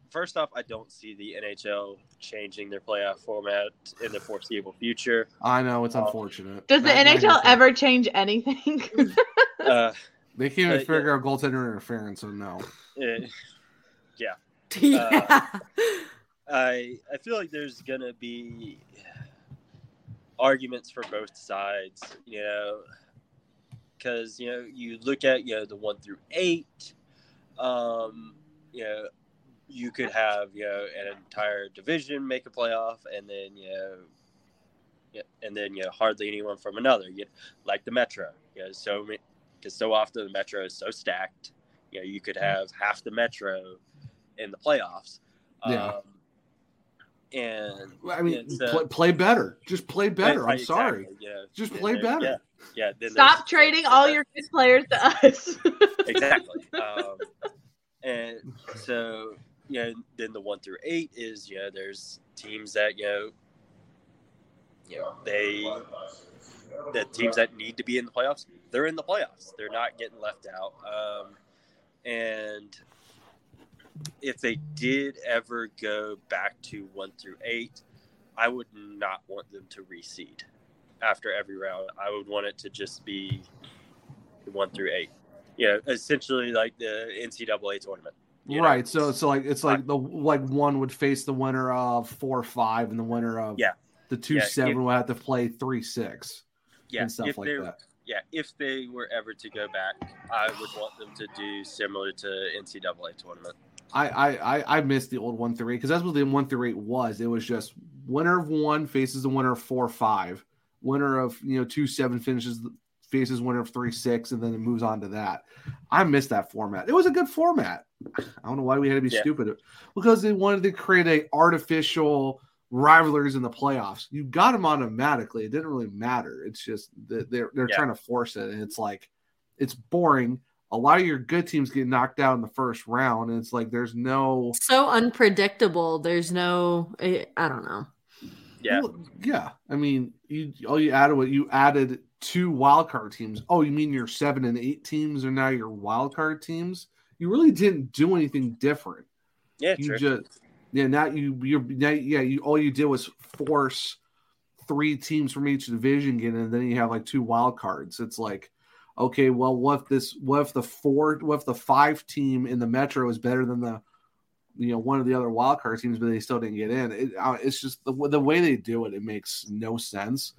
first off, I don't see the NHL changing their playoff format in the foreseeable future. i know it's unfortunate Does the Not- not NHL ever change anything? Uh, they can't even Uh, yeah. figure out goaltender interference so no eh, Yeah. I I feel like there's gonna be arguments for both sides, you know, because you know you look at you know the one through eight, um, you know, you could have you know an entire division make a playoff, and then you know, yeah, and then you know hardly anyone from another, you like the Metro, you know, so because so often the Metro is so stacked, you know, you could have half the Metro in the playoffs. Yeah. Um, and I mean, it's, uh, play, play better. Just play better. right, I'm sorry. Yeah, Just play there- better. Yeah, yeah. Then Stop trading all your good players to us. exactly. Um, and so, you know, then the one through eight is, you know, there's teams that, you know, you know, they, the teams that need to be in the playoffs, they're in the playoffs. They're not getting left out. Um, and if they did ever go back to one through eight, I would not want them to reseed after every round. I would want it to just be one through eight. You know, essentially like the NCAA tournament. you know? Right. So so like it's like the like one would face the winner of four five and the winner of Yeah. the two Yeah, seven if- will have to play three six yeah, and stuff like they're- that. Yeah, if they were ever to go back, I would want them to do similar to NCAA tournament. I I I, I missed the old one through eight because that's what the one through eight was. It was just winner of one faces the winner of four five, winner of you know two seven finishes faces winner of three six, and then it moves on to that. I missed that format. It was a good format. I don't know why we had to be Yeah. stupid because they wanted to create a artificial rivalries in the playoffs. You got them automatically. It didn't really matter. It's just that they're they're Yeah. trying to force it, and it's like it's boring. A lot of your good teams get knocked out in the first round, and it's like there's no so unpredictable. There's no, I I don't know. Yeah, Well, yeah. I mean, you all you added what you added two wild card teams. Oh, you mean your seven and eight teams are now your wild card teams? You really didn't do anything different. yeah, You true. just yeah. Now you you're now, yeah. You all you did was force three teams from each division get in, and then you have like two wild cards. It's like. Okay, well, what if this? What if the four? What if the five team in the Metro is better than the, you know, one of the other wild card teams, but they still didn't get in? It, uh, it's just the the way they do it. It makes no sense.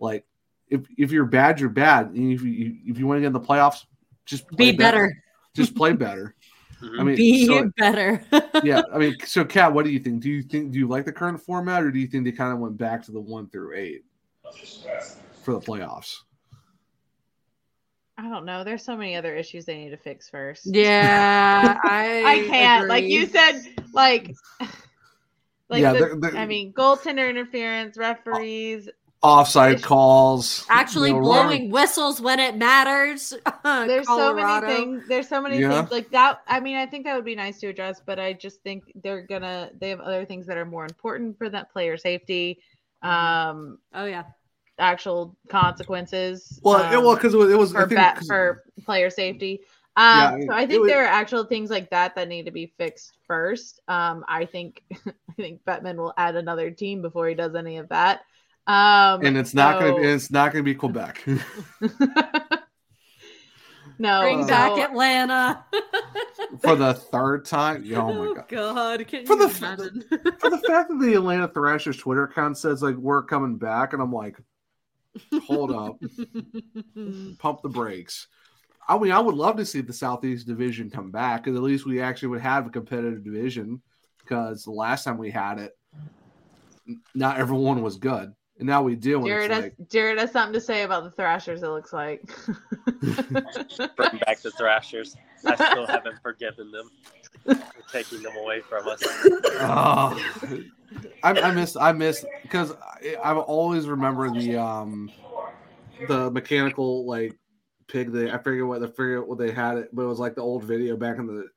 Like, if if you're bad, you're bad. And if you if you want to get in the playoffs, just Be better. Just play better. Mhm. I mean, Be so- better. yeah. I mean, so Kat, what do you think? Do you think do you like the current format, or do you think they kind of went back to the one through eight for the playoffs? I don't know. There's so many other issues they need to fix first. yeah, I I can't. Like you said, like, like Yeah, the- they're- they're- I mean, goaltender interference, referees. Offside Ish. calls, actually you know, blowing whistles when it matters. There's so many things. There's so many Yeah. things like that. I mean, I think that would be nice to address, but I just think they're gonna. They have other things that are more important for that player safety, um, Oh yeah, actual consequences. Well, it, um, well, because it was, it was I for think, bat 'cause- for player safety. Um, Yeah, so I think was- there are actual things like that that need to be fixed first. Um, I think I think Bettman will add another team before he does any of that. Um, and it's not so- gonna it's not gonna be Quebec. no, bring Uh, back Atlanta. for the third time. Oh my god! god! Can For you the- imagine? For the fact that the Atlanta Thrashers Twitter account says like we're coming back, and I'm like, hold up, pump the brakes. I mean, I would love to see the Southeast Division come back, because at least we actually would have a competitive division. Because the last time we had it, not everyone was good, and now we do. And Jared has like, Jared has something to say about the Thrashers. It looks like. Bring back the Thrashers. I still haven't forgiven them for taking them away from us. Oh, I, I miss I miss because I, I always remember the um the mechanical like pig. They I forget what I forget what they had it, but it was like the old video back in the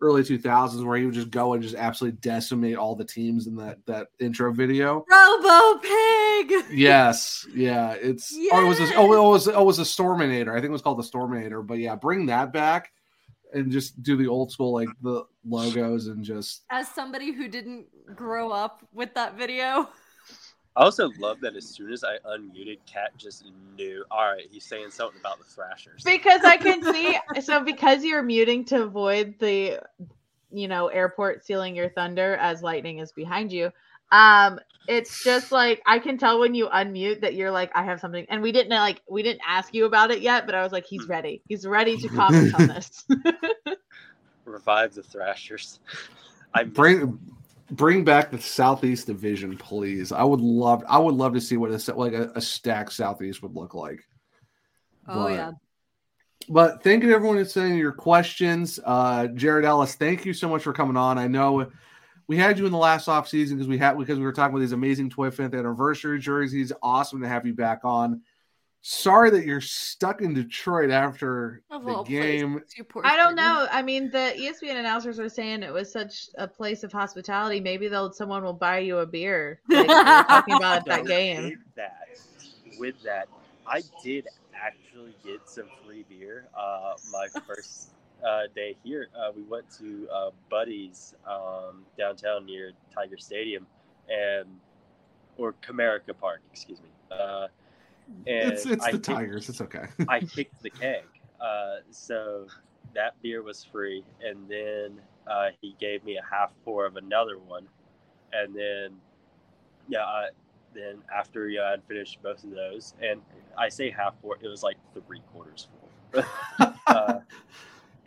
early two thousands where he would just go and just absolutely decimate all the teams in that that intro video. Robo Pig. Yes, yeah, it's oh it was a, oh it was oh it was a Storminator. I think it was called the Storminator. But yeah, bring that back and just do the old school like the logos and just As somebody who didn't grow up with that video, I also love that as soon as I unmuted, Kat just knew. All right, he's saying something about the Thrashers. because I can see. So because you're muting to avoid the you know, airport sealing your thunder as lightning is behind you. Um, it's just like I can tell when you unmute that you're like, I have something, and we didn't like we didn't ask you about it yet, but I was like, he's ready. He's ready to comment on this. Revive the Thrashers. I bring bring back the Southeast Division, please. I would love I would love to see what a like a, a stacked Southeast would look like. Oh but, yeah. But thank you to everyone who's sending your questions. Uh, Jared Ellis, thank you so much for coming on. I know we had you in the last off season because we had because we were talking about these amazing toy fifth anniversary jerseys. Awesome to have you back on. Sorry that you're stuck in Detroit after of the game. I don't know. I mean, the ESPN announcers were saying it was such a place of hospitality. Maybe they'll someone will buy you a beer. Like talking about that game. With that, with that, I did actually get some free beer. Uh, my first uh, day here, uh, we went to uh, Buddy's um, downtown near Tiger Stadium, and or Comerica Park, excuse me. And it's it's I the kicked, Tigers. It's okay. I kicked the keg, uh, so that beer was free, and then uh, he gave me a half pour of another one, and then yeah, I, then after yeah, I'd finished both of those, and I say half pour, it was like three quarters full. uh,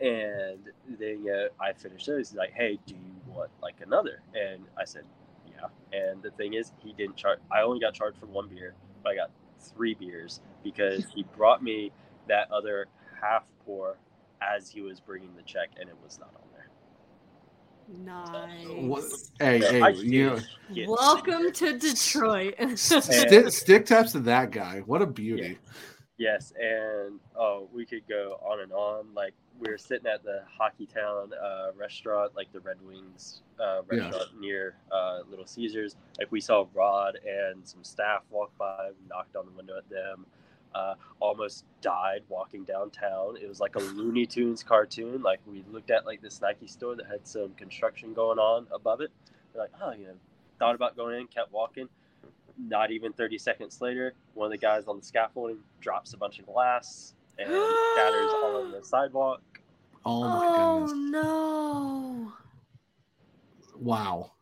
and then uh, I finished those. He's like, "Hey, do you want like another?" And I said, "Yeah." And the thing is, he didn't charge. I only got charged for one beer, but I got three beers because he brought me that other half pour as he was bringing the check, and it was not on there. Nice. hey, hey, you know, welcome to Detroit. stick, stick taps to that guy. What a beauty. Yeah. Yes, and oh, we could go on and on. Like we were sitting at the Hockey Town uh, restaurant, like the Red Wings uh, restaurant yeah. near uh, Little Caesars. Like we saw Rod and some staff walk by, knocked on the window at them. Uh, almost died walking downtown. It was like a Looney Tunes cartoon. Like we looked at like this Nike store that had some construction going on above it. We're like, oh, you know, thought about going in, kept walking. Not even 30 seconds later, one of the guys on the scaffolding drops a bunch of glass and scatters all over the sidewalk. Oh my oh, goodness. no. Wow.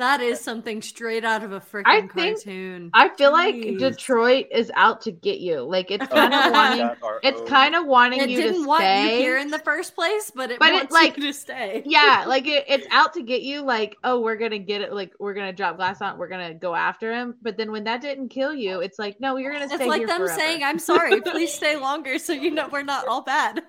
That is something straight out of a freaking cartoon. I feel Jeez. like Detroit is out to get you. Like it's kind of wanting. It's kind of wanting it you didn't to want stay. you here in the first place, but it but wants it, like, you to stay. yeah, like it, it's out to get you. Like oh, we're gonna get it. Like we're gonna drop glass on. We're gonna go after him. But then when that didn't kill you, it's like no, you're gonna stay. It's like them forever. saying, "I'm sorry, please stay longer," so you know we're not all bad.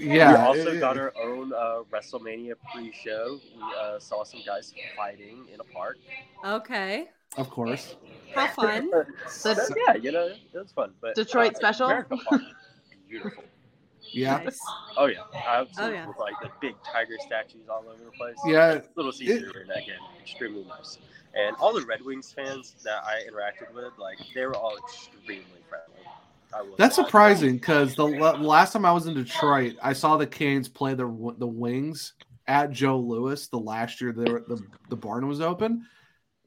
Yeah. We also got our own uh, WrestleMania pre-show. We uh, saw some guys fighting in a park. Okay. Of course. How fun. so, yeah, you know, it was fun. But Detroit uh, special. beautiful. Yeah. Nice. Oh yeah, absolutely. Oh, yeah. With like the big tiger statues all over the place. Yeah. Little Caesar it, in that game, extremely nice. And all the Red Wings fans that I interacted with, like they were all extremely friendly. That's surprising because the last time I was in Detroit, I saw the Canes play the the Wings at Joe Louis the last year the the, the barn was open,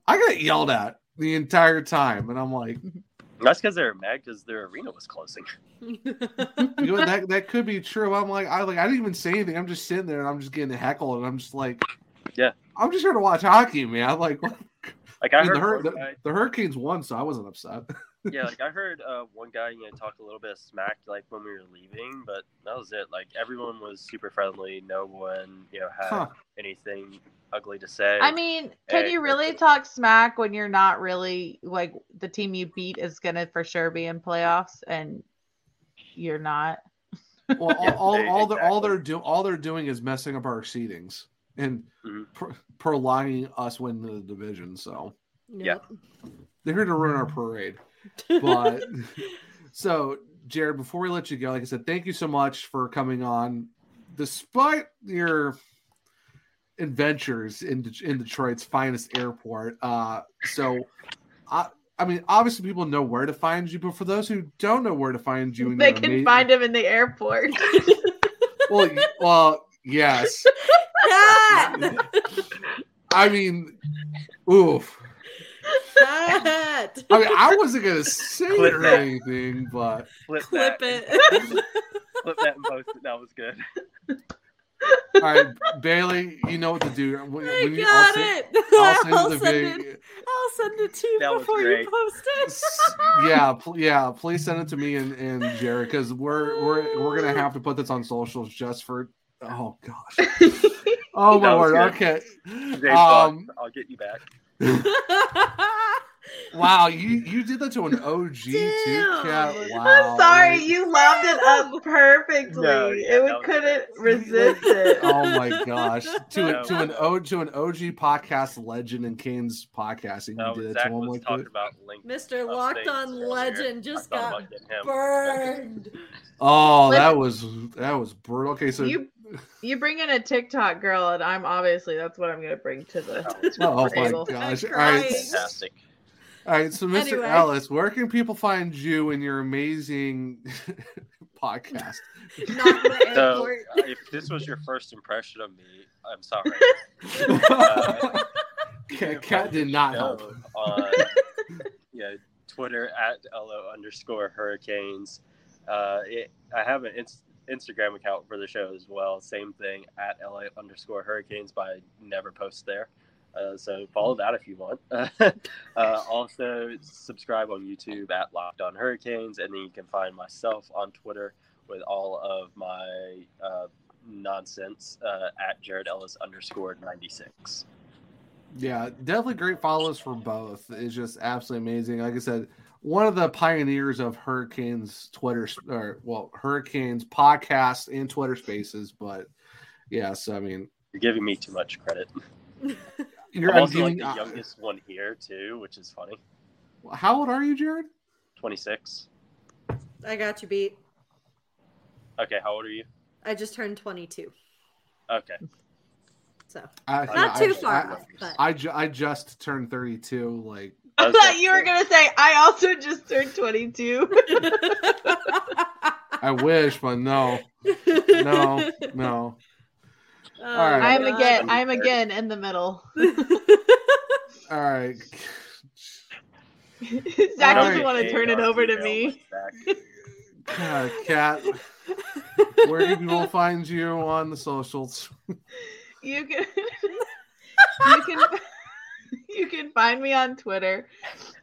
I got yelled at the entire time, and I'm like, that's because they're mad because their arena was closing. you know that that could be true. I'm like, I like, I didn't even say anything. I'm just sitting there and I'm just getting heckled, and I'm just like, yeah, I'm just here to watch hockey, man. I'm like, like I, I mean, heard the, the, the, Hurricanes won, so I wasn't upset. Yeah, like I heard uh, one guy you know talk a little bit of smack like when we were leaving, but that was it. Like everyone was super friendly. No one you know had huh. anything ugly to say. I mean, can and, you really talk smack when you're not really like the team you beat is gonna for sure be in playoffs and you're not? Well, all, all, all, they're all they're doing all they're doing is messing up our seedings and mm-hmm. pro- prolonging us winning the division. So yeah, they're here to ruin our parade. But so, Jared, before we let you go, like I said, thank you so much for coming on. Despite your adventures in in Detroit's finest airport, uh, so I. I mean, obviously, people know where to find you, but for those who don't know where to find you, they can amazing... find him in the airport. well, well, yes. I mean, oof. I mean, I wasn't gonna say Clip it or that. anything, but Flip Clip that. it. Flip that and post it. That was good. All right, Bailey, you know what to do. When, I when you, got I'll it. I'll send I'll the send video. it. I'll send it to you That before you post it. Yeah, pl- yeah. Please send it to me and, and Jared because we're we're we're gonna have to put this on socials just for. Oh gosh. Oh my That word. good. Okay. Um. I'll get you back. Wow. You you did that to an OG too, Damn. Kat. I'm Wow. I'm sorry, you loved it up perfectly. No, yeah, it that was couldn't great. resist it. Oh my gosh. To No. a, to an O to an OG podcast legend in Canes podcasting. No, you did it to him like talking that. about Mr. Locked On. Legend I just got about getting him. burned. Oh, that was that was brutal. Okay, so you you bring in a TikTok girl, and I'm obviously that's what I'm gonna bring to the. oh my table. gosh. All right. Fantastic. All right, so Mr. Anyway. Ellis, where can people find you and your amazing podcast? Not So, if this was your first impression of me, I'm sorry. Uh, Kat, Kat find did not help. On yeah, Twitter at lo underscore hurricanes. Uh, it, I have an ins- Instagram account for the show as well. Same thing at la underscore hurricanes, but I never post there. Uh, so follow that if you want. uh, also, subscribe on YouTube at Locked On Hurricanes, and then you can find myself on Twitter with all of my uh, nonsense uh, at Jared Ellis underscore ninety six. Yeah, definitely great follows for both. It's just absolutely amazing. Like I said, one of the pioneers of Hurricanes Twitter or well, Hurricanes podcast and Twitter Spaces. But yes, I mean, You're giving me too much credit. you're I'm I'm also like the youngest one here too, which is funny. uh, how old are you, Jared? Twenty six. I got you beat. Okay, how old are you? I just turned 22. Okay. So I, not I- too far I, off, but I, ju- I just turned 32. Like, I thought gonna you were gonna say I also just turned 22. I wish, but no, no, no. Oh, All right. I'm again. I'm again in the middle. All right. Zach All doesn't right. want to turn it over to me. God, Kat, where can people find you on the socials? You can you can you can find me on Twitter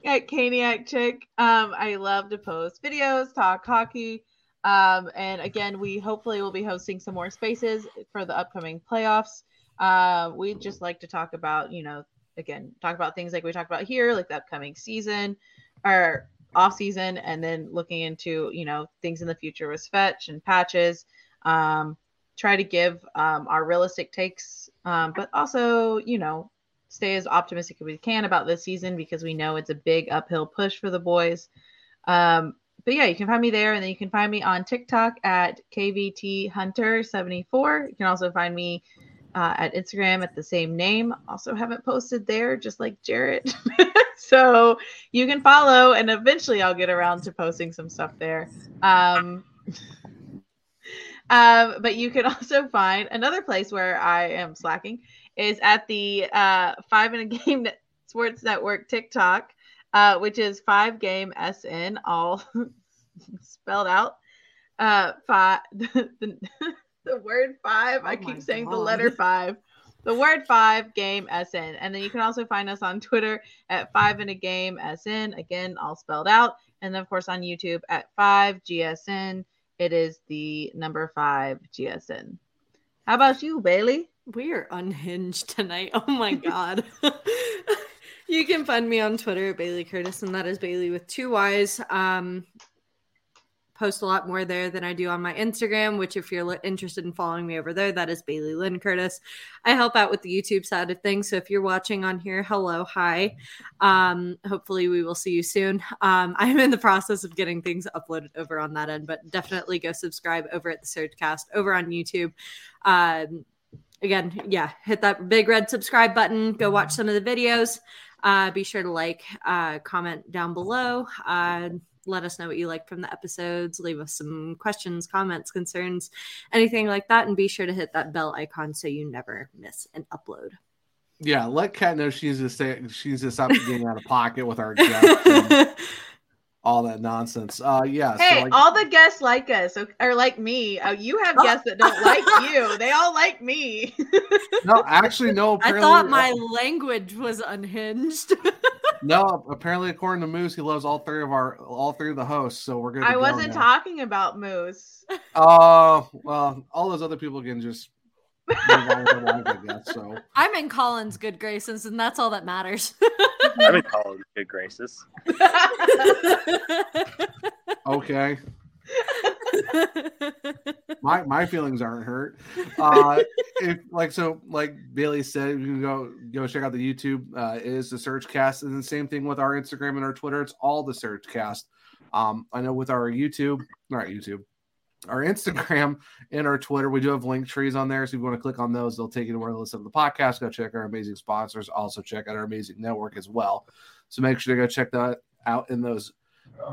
at Caniac Chic. Um, I love to post videos, talk hockey. Um, and again, we hopefully will be hosting some more spaces for the upcoming playoffs. Uh, we just like to talk about, you know, again, talk about things like we talked about here, like the upcoming season or off season, and then looking into, you know, things in the future with fetch and patches. Um, try to give um, our realistic takes, um, but also, you know, stay as optimistic as we can about this season because we know it's a big uphill push for the boys. Um, but yeah, you can find me there, and then you can find me on TikTok at KVT Hunter 74. You can also find me uh, at Instagram at the same name. Also, haven't posted there, just like Jared. so you can follow, and eventually I'll get around to posting some stuff there. Um, um, but you can also find another place where I am slacking is at the uh, Five in a Game Sports Network TikTok, uh, which is Five Game SN, all spelled out. Uh, five, the, the, the word five. I Oh keep saying the letter five. The word five game SN. And then you can also find us on Twitter at five in a game SN. Again, all spelled out. And then, of course, on YouTube at five GSN. It is the number five GSN. How about you, Bailey? We are unhinged tonight. Oh my god. you can find me on Twitter at Bailey Curtis, and that is Bailey with two Y's. Um, post a lot more there than I do on my Instagram, which if you're interested in following me over there, that is Bailey Lynn Curtis. I help out with the YouTube side of things. So if you're watching on here, hello, hi. Um, hopefully we will see you soon. Um, I'm in the process of getting things uploaded over on that end, but definitely go subscribe over at the Surgecast over on YouTube. Um, again, yeah, hit that big red subscribe button. Go watch some of the videos. Uh, be sure to like, uh, comment down below. Uh, let us know what you like from the episodes. Leave us some questions, comments, concerns, anything like that. And be sure to hit that bell icon so you never miss an upload. Yeah, let Kat know she's just to stay. She needs to stop getting out of pocket with our guests. and all that nonsense. Uh, yeah. Hey, so like, all the guests like us o- or like me. Uh, you have guests that don't like you. They all like me. no, actually, no. I thought my language was unhinged. no. Apparently, according to Moose, he loves all three of our all three of the hosts. So we're good. to I go wasn't now. talking about Moose. Oh, well, all those other people can just life, I guess. So I'm in Colin's good graces, and that's all that matters. I'm in Colin's good graces. okay, my my feelings aren't hurt. Uh, if like so, like Bailey said, you can go go check out the YouTube. Uh, it is the SurgeCast, and the same thing with our Instagram and our Twitter. It's all the SurgeCast. Um, I know with our YouTube, not YouTube, our Instagram and our Twitter, we do have link trees on there. So if you want to click on those, they'll take you to where to listen to the podcast. Go check our amazing sponsors. Also check out our amazing network as well. So make sure to go check that out in those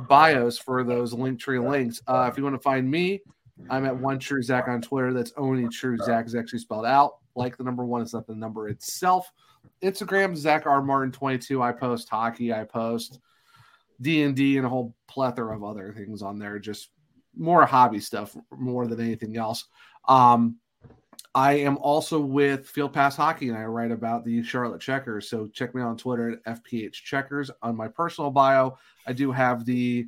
bios for those link tree links. Uh, if you want to find me, I'm at one true Zach on Twitter. That's only true Zach is actually spelled out like the number one. It's not the number itself. Instagram Zach R Martin 22. I post hockey. I post D and D and a whole plethora of other things on there. Just more hobby stuff more than anything else. Um, I am also with Field Pass Hockey and I write about the Charlotte Checkers. So check me out on Twitter at FPH Checkers. On my personal bio, I do have the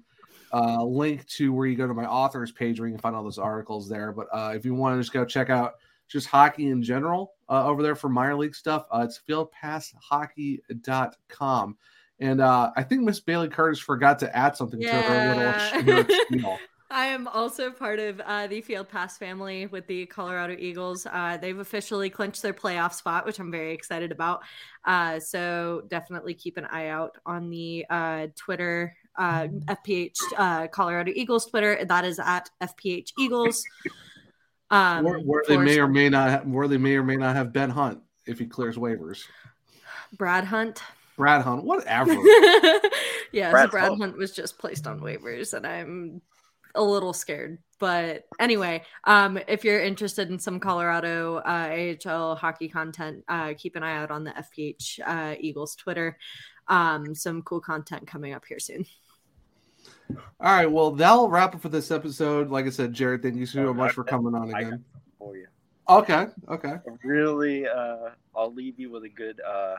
uh, link to where you go to my authors page where you can find all those articles there. But uh, if you want to just go check out just hockey in general uh, over there for minor league stuff, uh, it's fieldpasshockey.com. And uh, I think Miss Bailey Curtis forgot to add something to her little Yeah. spiel. I am also part of uh, the Field Pass family with the Colorado Eagles. Uh, they've officially clinched their playoff spot, which I'm very excited about. Uh, so definitely keep an eye out on the uh, Twitter, uh, FPH uh, Colorado Eagles Twitter. That is at FPH Eagles. Um, where, where they may or may not have, where they may or may not have Ben Hunt if he clears waivers. Brad Hunt. Brad Hunt, whatever. yeah, Brad so Brad Hunt. Hunt was just placed on waivers, and I'm a little scared. But anyway, um, if you're interested in some Colorado uh, AHL hockey content, uh, keep an eye out on the FPH uh, Eagles Twitter. Um, some cool content coming up here soon. All right, well, that'll wrap it for this episode. Like I said, Jared, thank you so much for coming on again. for you. Okay, okay. Really, uh, I'll leave you with a good, uh,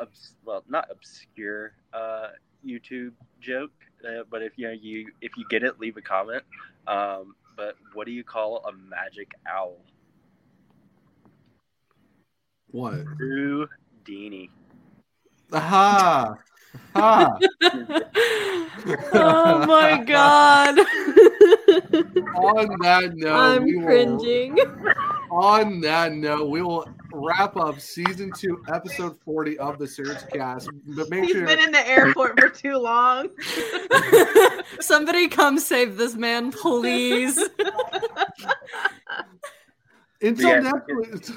obs- well, not obscure uh, YouTube joke, uh, but if you know you if you get it, leave a comment. Um, but what do you call a magic owl? What? Houdini. Aha! Ha! oh my god. on that note, I'm we will- cringing. on that note, we will wrap up season two, episode 40 of the Search Cast. But make He's sure been in the airport for too long. Somebody come save this man, please. until Yeah. next week.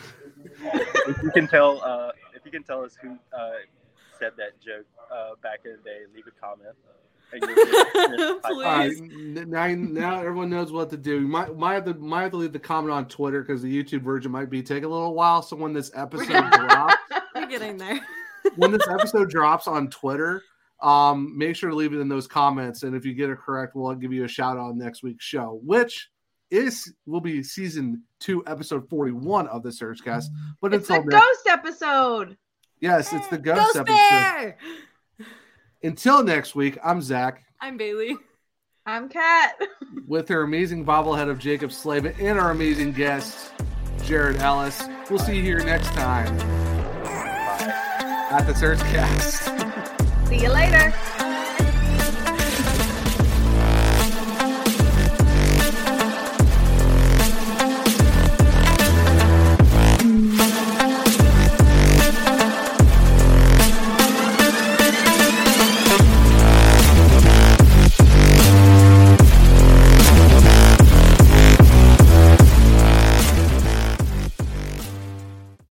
if you can tell, uh, if you can tell us who uh, said that joke uh, back in the day, leave a comment. And you'll get- Please. All right, now, now everyone knows what to do. You might might have to might have to leave the comment on Twitter because the YouTube version might be take a little while. So when this episode drops, We're getting there. when this episode drops on Twitter, um, make sure to leave it in those comments. And if you get it correct, we'll give you a shout out on next week's show, which is will be season two, episode forty one of the SurgeCast. But It's a next, ghost episode. yes, it's the ghost, Ghost episode. Bear! Until next week, I'm Zach. I'm Bailey. I'm Kat. with her amazing bobblehead of Jaccob Slavin and our amazing guest, Jared Ellis. We'll see you here next time at the SurgeCast. See you later.